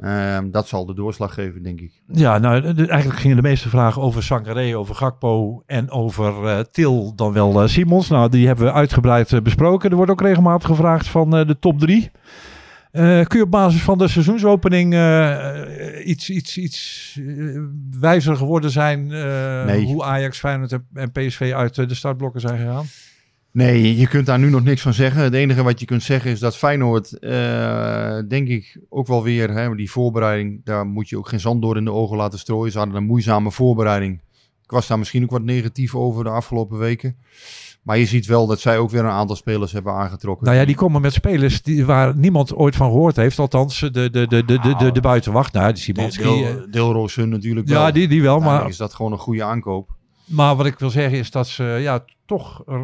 Ehm, dat zal de doorslag geven, denk ik. Ja, nou, eigenlijk gingen de meeste vragen over Sangaré, over Gakpo en over eh, Til dan wel Simons. Nou, die hebben we uitgebreid besproken. Er wordt ook regelmatig gevraagd van de top drie. Eh, kun je op basis van de seizoensopening eh, eh, iets, iets, iets wijzer geworden zijn Nee. hoe Ajax, Feyenoord en- PSV uit de startblokken zijn gegaan? Nee, je kunt daar nu nog niks van zeggen. Het enige wat je kunt zeggen is dat Feyenoord, denk ik, ook wel weer, hè, die voorbereiding, daar moet je ook geen zand door in de ogen laten strooien. Ze hadden een moeizame voorbereiding. Ik was daar misschien ook wat negatief over de afgelopen weken. Maar je ziet wel dat zij ook weer een aantal spelers hebben aangetrokken. Nou ja, die komen met spelers die, waar niemand ooit van gehoord heeft. Althans, de, de, de, de, de, de, de buitenwacht. Nou, die Simonski. eh, Deel, hun natuurlijk wel. ja, die, die wel. Maar is dat gewoon een goede aankoop. Maar wat ik wil zeggen is dat ze ja, toch er,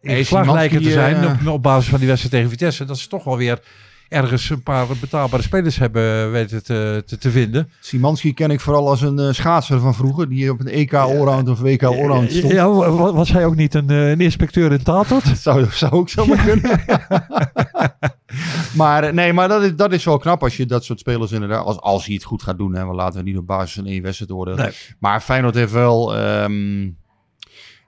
in geslaagd Szymanski, lijken te zijn eh, op, op basis van die wedstrijd tegen Vitesse. Dat ze toch wel weer ergens een paar betaalbare spelers hebben weten te, te, te vinden. Simanski ken ik vooral als een eh, schaatser van vroeger, die op een EK Allround of WK Allround stond. Ja, wa- was hij ook niet een, eh, een inspecteur in Tatort? Dat zou, zou ook zomaar kunnen. maar eh, nee, maar dat is, dat is wel knap als je dat soort spelers inderdaad, als, als hij het goed gaat doen. Hè, want laten we niet op basis van één wedstrijd oordelen. Nee. Maar Feyenoord heeft wel, ehm,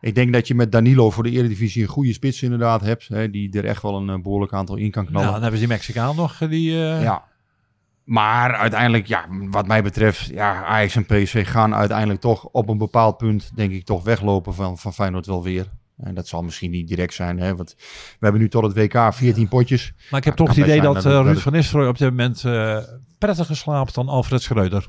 ik denk dat je met Danilo voor de Eredivisie een goede spits inderdaad hebt. Hè, die er echt wel een eh, behoorlijk aantal in kan knallen. dan hebben ze die Mexicaan nog. eh, Die, eh, Ja. Maar uiteindelijk, ja, wat mij betreft, ja, Ajax en PSV gaan uiteindelijk toch op een bepaald punt, denk ik, toch weglopen van, van Feyenoord wel weer. En dat zal misschien niet direct zijn, hè, want we hebben nu tot het WK 14 potjes. Maar ik heb Ja, toch het idee dat Ruud van Nistelrooy op dit moment eh prettiger slaapt dan Alfred Schreuder.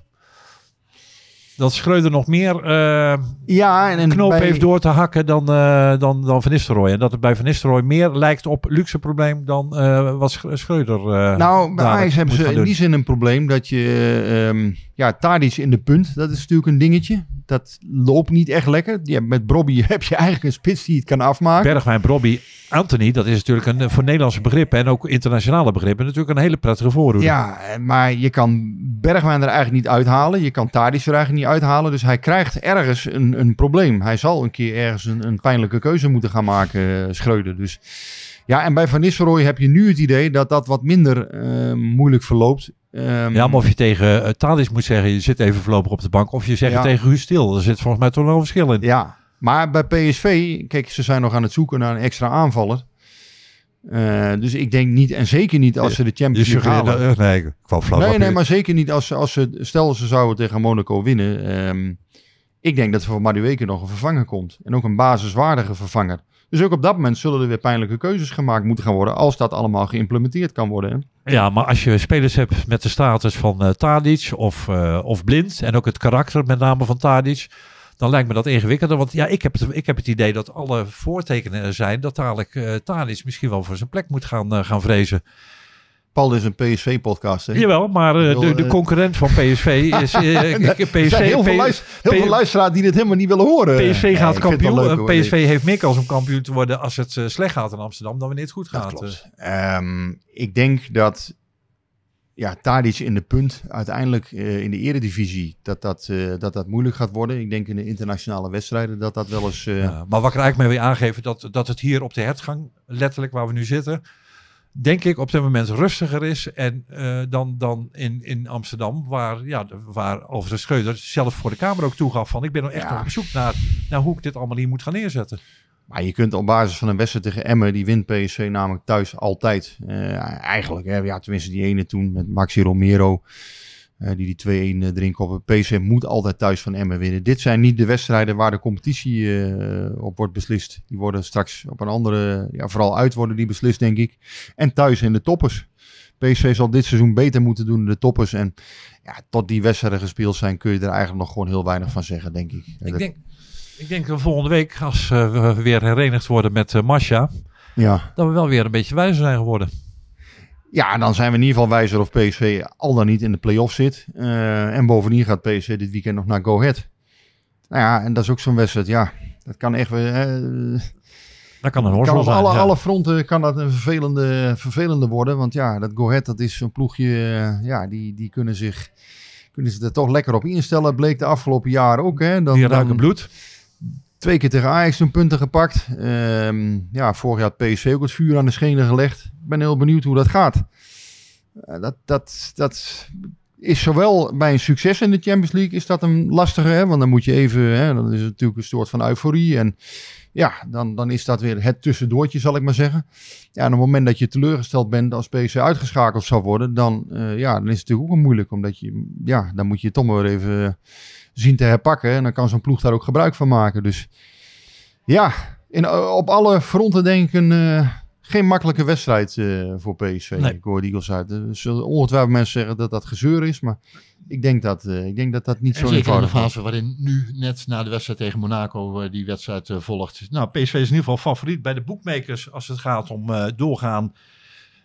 Dat Schreuder nog meer eh Ja, en, en knoop bij- heeft door te hakken dan, eh, dan, dan Van Nistelrooy. En dat het bij Van Nistelrooy meer lijkt op luxe probleem dan eh, wat Sch- Schreuder Nou, bij Ajax hebben ze in die zin een probleem dat je... ehm, Ja, Tadic in de punt, dat is natuurlijk een dingetje. Dat loopt niet echt lekker. Ja, met Brobby heb je eigenlijk een spits die het kan afmaken. Bergwijn, Brobby, Anthony, dat is natuurlijk een, voor Nederlandse begrippen en ook internationale begrippen natuurlijk een hele prettige voorhoede. Ja, eh, maar je kan Bergwijn er eigenlijk niet uithalen. Je kan Tadic er eigenlijk niet uithalen. Dus hij krijgt ergens een, een probleem. Hij zal een keer ergens een, een pijnlijke keuze moeten gaan maken, uh, Schreuder. Dus ja, en bij Van Nistelrooy heb je nu het idee dat dat wat minder uh, moeilijk verloopt. Um, ja, maar of je tegen uh, moet zeggen, je zit even voorlopig op de bank. Of je zegt ja. tegen Guus Stil. Er zit volgens mij toch wel een verschil in. Ja, maar bij PSV, kijk, ze zijn nog aan het zoeken naar een extra aanvaller. Uh, dus ik denk niet, en zeker niet als ze de Champions League halen. Uh, nee, ik wou flauw Nee, nee, maar zeker niet als, als ze, stel ze zouden tegen Monaco winnen. Um, ik denk dat er voor Madueke nog een vervanger komt. En ook een basiswaardige vervanger. Dus ook op dat moment zullen er weer pijnlijke keuzes gemaakt moeten gaan worden. Als dat allemaal geïmplementeerd kan worden. Ja, maar als je spelers hebt met de status van uh, of, uh, of Blind. En ook het karakter met name van Tadic. Dan lijkt me dat ingewikkelder. Want ja, ik heb het, ik heb het idee dat alle voortekenen er zijn. Dat dadelijk uh, misschien wel voor zijn plek moet gaan, gaan vrezen. Paul is een PSV-podcast. Jawel, maar uh, de, de, concurrent van PSV is. Uh, PSV, heel, veel, luister, heel veel luisteraars die dit helemaal niet willen horen. PSV nee, gaat kampioen. Leuk, hoor, PSV heeft meer kans om kampioen te worden als het slecht gaat in Amsterdam dan wanneer het goed gaat. Um, ik denk dat. Ja, Tadic in de punt uiteindelijk in de eredivisie dat dat, dat dat moeilijk gaat worden. Ik denk in de internationale wedstrijden dat dat wel eens... Ja, maar wat ik er eigenlijk mee wil aangeven, dat, dat het hier op de hertgang, letterlijk waar we nu zitten denk ik op dit moment rustiger is en, uh, dan, dan in, in Amsterdam, waar, ja, waar overigens Scheuder zelf voor de Kamer ook toegaf van ik ben nog echt ja. op zoek naar, naar hoe ik dit allemaal hier moet gaan neerzetten. Maar je kunt op basis van een wedstrijd tegen Emmen, die wint PSV namelijk thuis altijd. Uh, eigenlijk, hè, ja, tenminste die ene toen met Maxi Romero. Uh, die die 2-1 erin koppen. PSV moet altijd thuis van Emmen winnen. Dit zijn niet de wedstrijden waar de competitie uh, op wordt beslist. Die worden straks op een andere, ja, vooral uit worden die beslist, denk ik. En thuis in de toppers. PSV zal dit seizoen beter moeten doen in de toppers. En ja, tot die wedstrijden gespeeld zijn, kun je er eigenlijk nog gewoon heel weinig van zeggen, denk ik. Ik denk, ik denk dat volgende week, als we weer herenigd worden met Masha, ja. dat we wel weer een beetje wijzer zijn geworden. Ja, dan zijn we in ieder geval wijzer of PSV al dan niet in de play-off zit. Uh, en bovendien gaat PSV dit weekend nog naar Go Ahead. Nou ja, en dat is ook zo'n wedstrijd. Ja, dat kan echt weer... Uh, dat kan een horsel op zijn. Alle, ja. alle fronten kan dat een vervelende, vervelende worden. Want ja, dat Go Ahead, dat is zo'n ploegje... Uh, ja, die, die kunnen zich... Kunnen ze er toch lekker op instellen. Bleek de afgelopen jaren ook. Hè. Dan, die ruiken bloed. Twee keer tegen Ajax toen punten gepakt. Um, ja, vorig jaar had PSV ook het vuur aan de schenen gelegd. Ik ben heel benieuwd hoe dat gaat. Uh, dat, dat, dat is zowel bij een succes in de Champions League is dat een lastige. Hè? Want dan moet je even, hè, dan is het natuurlijk een soort van euforie. En ja, dan, dan is dat weer het tussendoortje, zal ik maar zeggen. Ja, en op het moment dat je teleurgesteld bent als PSV uitgeschakeld zou worden, dan, uh, ja, dan is het natuurlijk ook moeilijk. Omdat je, ja, dan moet je toch maar even zien te herpakken. En dan kan zo'n ploeg daar ook gebruik van maken. Dus ja, in, op alle fronten denk ik een, uh, geen makkelijke wedstrijd uh, voor PSV. Nee. Ik hoor de Eagles uit. Er zullen ongetwijfeld mensen zeggen dat dat gezeur is. Maar ik denk dat uh, ik denk dat, dat niet en zo eenvoudig is. In de fase waarin nu net na de wedstrijd tegen Monaco die wedstrijd volgt. Nou, PSV is in ieder geval favoriet bij de boekmakers als het gaat om doorgaan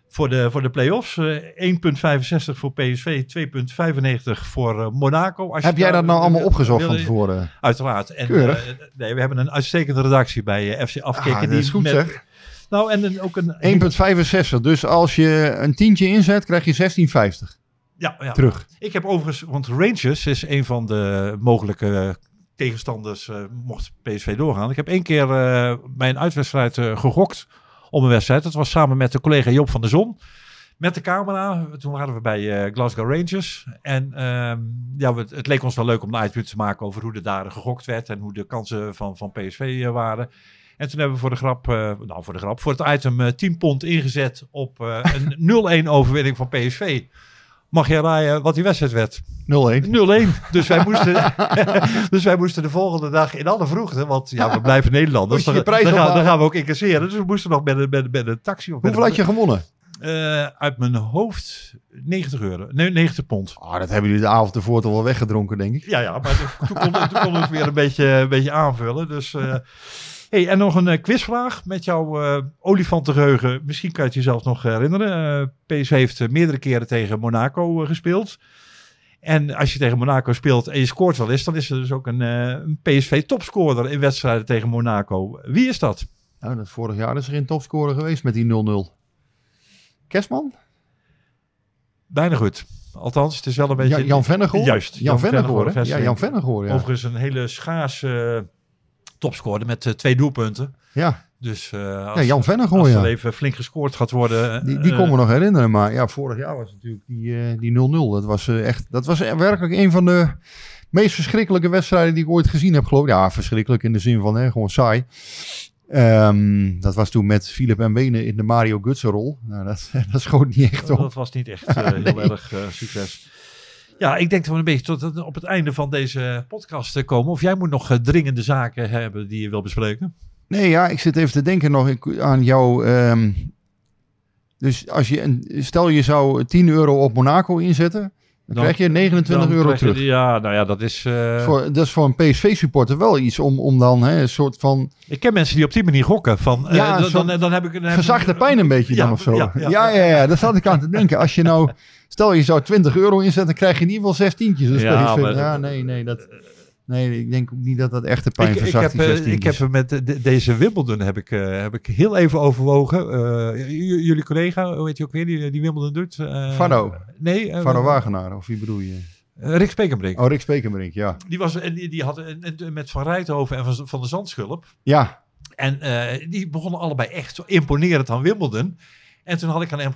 voor de, voor de play-offs. Uh, 1,65 voor PSV, 2,95 voor uh, Monaco. Als Heb jij dat nou allemaal opgezocht van tevoren? Uiteraard. En, uh, nee, we hebben een uitstekende redactie bij FC Afkikken. Ah, dat is goed met, zeg. Nou, en een, ook een... 1,65. Dus als je een tientje inzet, krijg je 16,50. Ja, ja, terug. Ik heb overigens, want Rangers is een van de mogelijke tegenstanders, mocht PSV doorgaan. Ik heb één keer bij een uitwedstrijd gegokt om een wedstrijd. Dat was samen met de collega Job van der Zon. Met de camera. Toen waren we bij uh, Glasgow Rangers. En uh, ja, het, leek ons wel leuk om een uitpunt te maken over hoe er daar gegokt werd. En hoe de kansen van, van PSV uh, waren. En toen hebben we voor de grap, uh, nou voor de grap, voor het item 10 pond ingezet op een 0-1 overwinning van PSV. Mag je raaien wat die wedstrijd werd? 0-1. 0-1. Dus wij, moesten, dus wij moesten de volgende dag in alle vroegte, want ja, we blijven Nederlanders. Dan, dan, gaan, dan gaan we ook incasseren. Dus we moesten nog met een, met, met een taxi. Of Hoeveel had je gewonnen? Uh, uit mijn hoofd 90 euro. Nee, 90 pond. Oh, dat hebben jullie de avond ervoor toch wel weggedronken, denk ik. Ja, ja maar toen kon, toen kon het weer een beetje, een beetje aanvullen. Dus... Uh, Hey, en nog een uh, quizvraag met jouw uh, olifantengeheugen. Misschien kan je het jezelf nog herinneren. Uh, PSV heeft meerdere keren tegen Monaco gespeeld. En als je tegen Monaco speelt en je scoort wel eens, dan is er dus ook een, eh, een PSV-topscorer in wedstrijden tegen Monaco. Wie is dat? Nou, dat vorig jaar is er geen topscorer geweest met die 0-0. Kerstman? Bijna goed. Althans, het is wel een beetje... Ja, Jan Vennegoor? Juist. Jan Vennegoor, hè? Vennegoor, Ja, Jan Vennegoor, ja. Overigens een hele schaarse eh, topscorer met eh, twee doelpunten. Ja, Dus eh, als, ja Jan Vennegoor, als er ja. even flink gescoord gaat worden... Die, die eh, kon me nog herinneren, maar ja, vorig jaar was natuurlijk die eh, die 0-0. dat was echt, dat was werkelijk een van de meest verschrikkelijke wedstrijden die ik ooit gezien heb, geloof ik. Ja, verschrikkelijk in de zin van, hè, gewoon saai. Ehm, dat was toen met Philip en Wenen in de Mario Gutsen rol. Nou, dat, dat schoot niet echt op. Dat was niet echt heel erg succes. Ja, ik denk dat we een beetje tot op het einde van deze podcast eh, komen. Of jij moet nog eh, dringende zaken hebben die je wil bespreken? Nee, ja, ik zit even te denken nog aan jou. ehm, dus als je, stel je zou 10 euro op Monaco inzetten, dan, krijg je 29 dan euro je- terug. Ja, nou ja, dat is... eh, Voor, dat is voor een PSV-supporter wel iets om, om dan hè, een soort van Ik ken mensen die op die manier gokken. Van, eh, Ja, dan, een dan, heb ik... Dan ik- verzachte pijn een beetje Ja, dan of zo. ja, Ja, ja, ja, ja, daar zat ik aan te denken. Als je nou, stel je zou 20 euro inzetten, dan krijg je in ieder geval 16. Dus Ja, maar- ja, nee, nee, dat, nee, ik denk ook niet dat dat echte pijn Ik, ik, verzacht, heb, eh, 16. ik heb met de- de- deze Wimbledon heb ik, eh, heb ik heel even overwogen. Eh, jullie collega, hoe heet je ook weer, die, die Wimbledon doet? Eh, Fano. Nee. eh, Varro Wagenaar, of wie bedoel je? eh, Rick Spekenbrink. Oh, Rick Spekenbrink, ja. Die, was, en die, die had met Van Rijthoven en van, van de Zandschulp. Ja, En eh, die begonnen allebei echt zo imponerend aan Wimbledon. En toen had ik aan hem,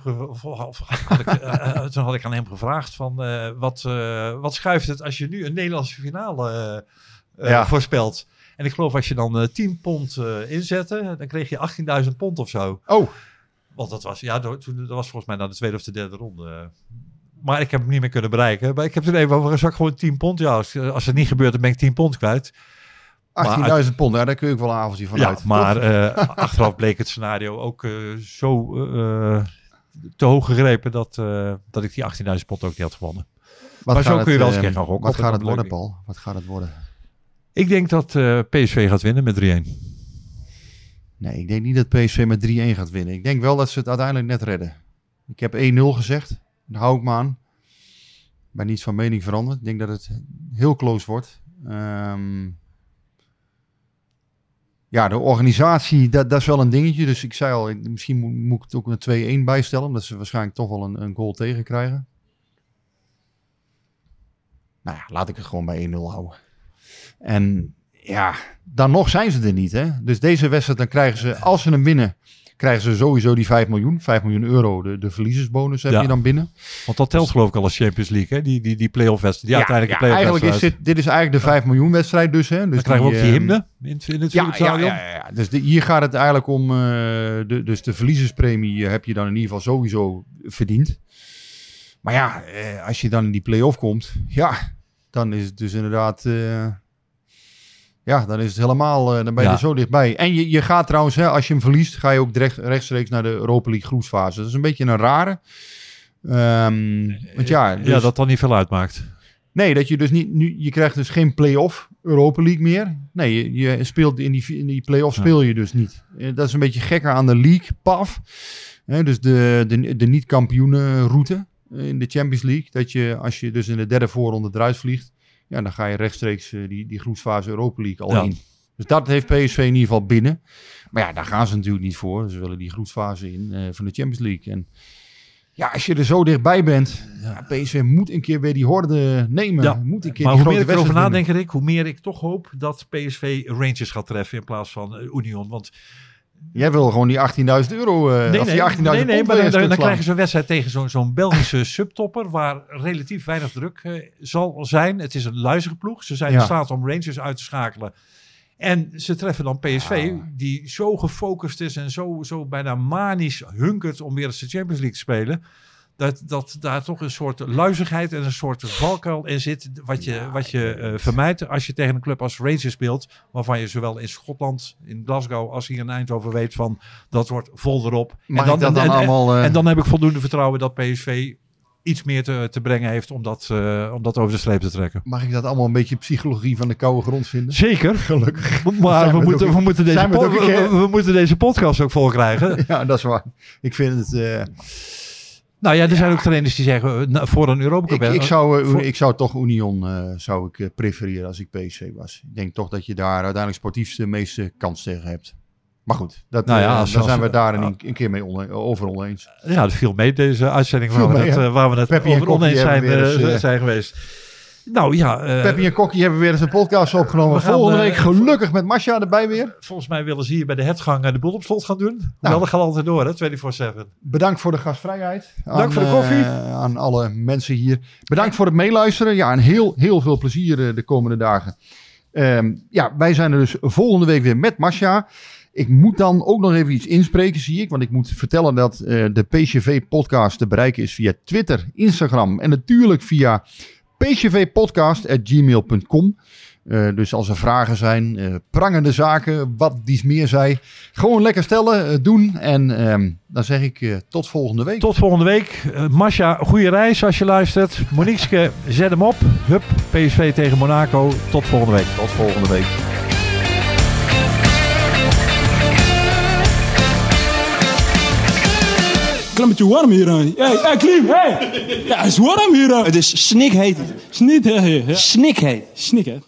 had ik, eh, eh, toen had ik aan hem gevraagd van eh, wat, eh, wat schuift het als je nu een Nederlandse finale eh, eh, Ja. voorspelt. En ik geloof als je dan eh 10 pond eh, inzette, dan kreeg je 18.000 pond of zo. Oh, Want dat was, ja, toen, dat was volgens mij na de tweede of de derde ronde. Maar ik heb hem niet meer kunnen bereiken. Maar ik heb toen even over gezakt, gewoon 10 pond. Ja, als, als het niet gebeurt, dan ben ik 10 pond kwijt. 18.000 pond, ja, daar kun je ook wel een avondje van Ja, uit. maar eh, achteraf bleek het scenario ook eh, zo eh, te hoog gegrepen dat, eh, dat ik die 18.000 pond ook niet had gewonnen. Wat maar zo kun je wel eens eh, een keer gaan gokken. Wat gaat het worden, Paul? Wat gaat het worden? Ik denk dat eh, PSV gaat winnen met 3-1. Nee, ik denk niet dat PSV met 3-1 gaat winnen. Ik denk wel dat ze het uiteindelijk net redden. Ik heb 1-0 gezegd. Daar hou ik me aan. Ik ben niet van mening veranderd. Ik denk dat het heel close wordt. Ehm, ja, de organisatie, dat, dat is wel een dingetje. Dus ik zei al, misschien moet, moet ik het ook een 2-1 bijstellen. Omdat ze waarschijnlijk toch wel een, een goal tegen krijgen. Nou ja, laat ik het gewoon bij 1-0 houden. En ja, dan nog zijn ze er niet. Hè? Dus deze wedstrijd, dan krijgen ze, als ze hem winnen, krijgen ze sowieso die 5 miljoen. 5 miljoen euro, de, de verliezersbonus heb Ja. je dan binnen. Want dat telt geloof ik al als Champions League, hè? Die, die, die play-off wedstrijd, die uiteindelijke play-off eigenlijk is dit, dit is eigenlijk de 5 miljoen wedstrijd dus. Hè? dus Dan krijgen we ook die ehm, hymne in, het- in het Ja, ja, ja, ja, ja. Dus de- hier gaat het eigenlijk om, eh, de, dus de verliezerspremie heb je dan in ieder geval sowieso verdiend. Maar ja, eh, als je dan in die play-off komt, ja, dan is het dus inderdaad, eh, ja, dan is het helemaal, eh, dan ben je Ja. er zo dichtbij. En je, je gaat trouwens, hè, als je hem verliest, ga je ook direct, rechtstreeks naar de Europa League groepsfase. Dat is een beetje een rare. Ehm, want ja, ja, dus- dat dan niet veel uitmaakt. Nee, dat je dus niet nu, je krijgt dus geen play-off Europa League meer. Nee, je, je speelt in die, in die play-off speel je dus niet. Eh, Dat is een beetje gekker aan de league, PAF. Hè, dus de, de, de niet-kampioenenroute eh, in de Champions League. Dat je, als je dus in de derde voorronde eruit vliegt, ja, dan ga je rechtstreeks eh, die, die groepsfase Europa League al Ja. in. Dus dat heeft PSV in ieder geval binnen. Maar ja, daar gaan ze natuurlijk niet voor. Ze willen die groepsfase in eh, van de Champions League. En ja, als je er zo dichtbij bent, ja, PSV moet een keer weer die horde nemen. Ja, moet een keer Maar hoe meer ik erover nadenk, Rick, hoe meer ik toch hoop dat PSV Rangers gaat treffen in plaats van eh, Union. Want. Jij wil gewoon die 18.000 euro, of die 18.000 nee, nee, maar dan, krijgen ze een wedstrijd tegen zo'n zo'n Belgische subtopper waar relatief weinig druk eh, zal zijn. Het is een luizige ploeg. Ze zijn Ja. in staat om Rangers uit te schakelen. En ze treffen dan PSV, die zo gefocust is en zo, zo bijna manisch hunkert om weer eens de Champions League te spelen. Dat, dat daar toch een soort luizigheid en een soort valkuil in zit. Wat je, wat je eh, vermijdt als je tegen een club als Rangers speelt. Waarvan je zowel in Schotland, in Glasgow, als hier in Eindhoven weet van dat wordt vol erop. Ik dat dan en, allemaal, eh, en dan heb ik voldoende vertrouwen dat PSV iets meer te, te brengen heeft om dat, eh, om dat over de streep te trekken. Mag ik dat allemaal een beetje psychologie van de koude grond vinden? Zeker. Gelukkig. Maar we moeten, ook- we, moeten deze we moeten deze podcast ook vol krijgen. Ja, dat is waar. Ik vind het... Nou ja, er zijn ook trainers die zeggen eh, voor een Europa Cup. Ik, zou, eh, voor- ik zou toch Union eh, zou ik, prefereren als ik PSV was. Ik denk toch dat je daar uiteindelijk sportief de meeste kans tegen hebt. Maar goed, dat, Nou ja, als- als- zijn we daar een, een keer mee over oneens. Ja, dat viel mee deze uitzending waar we, waar we het over oneens zijn, eens, zijn geweest. Nou ja, Peppy en Kokkie hebben weer eens een podcast opgenomen. we gaan, Volgende eh, week gelukkig met Masja erbij weer. volgens mij willen ze hier bij de hetgang eh, de boel op slot gaan doen. Nou. Wel, dat gaat altijd door, hè, 24-7. Bedankt voor de gastvrijheid. Dank voor de koffie. aan alle mensen hier. Bedankt voor het meeluisteren. Ja, en heel, heel veel plezier de komende dagen. Ehm, ja, wij zijn er dus volgende week weer met Masja. Ik moet dan ook nog even iets inspreken, zie ik. Want ik moet vertellen dat de PCV-podcast te bereiken is via Twitter, Instagram en natuurlijk via pcvpodcast.gmail.com. Eh, dus als er vragen zijn, eh, prangende zaken, wat dies meer zij, gewoon lekker stellen, eh, doen. En ehm, dan zeg ik tot volgende week. Tot volgende week. Uh, Masja, goede reis als je luistert. Moniqueske, zet hem op. Hup, PSV tegen Monaco. Tot volgende week. Tot volgende week. Klimmetje warm hier. Hé, hey, hey, Klim, hey. Ja, het is warm hier. Het is snikheet. Snikheet. Snikheet. Snikheet.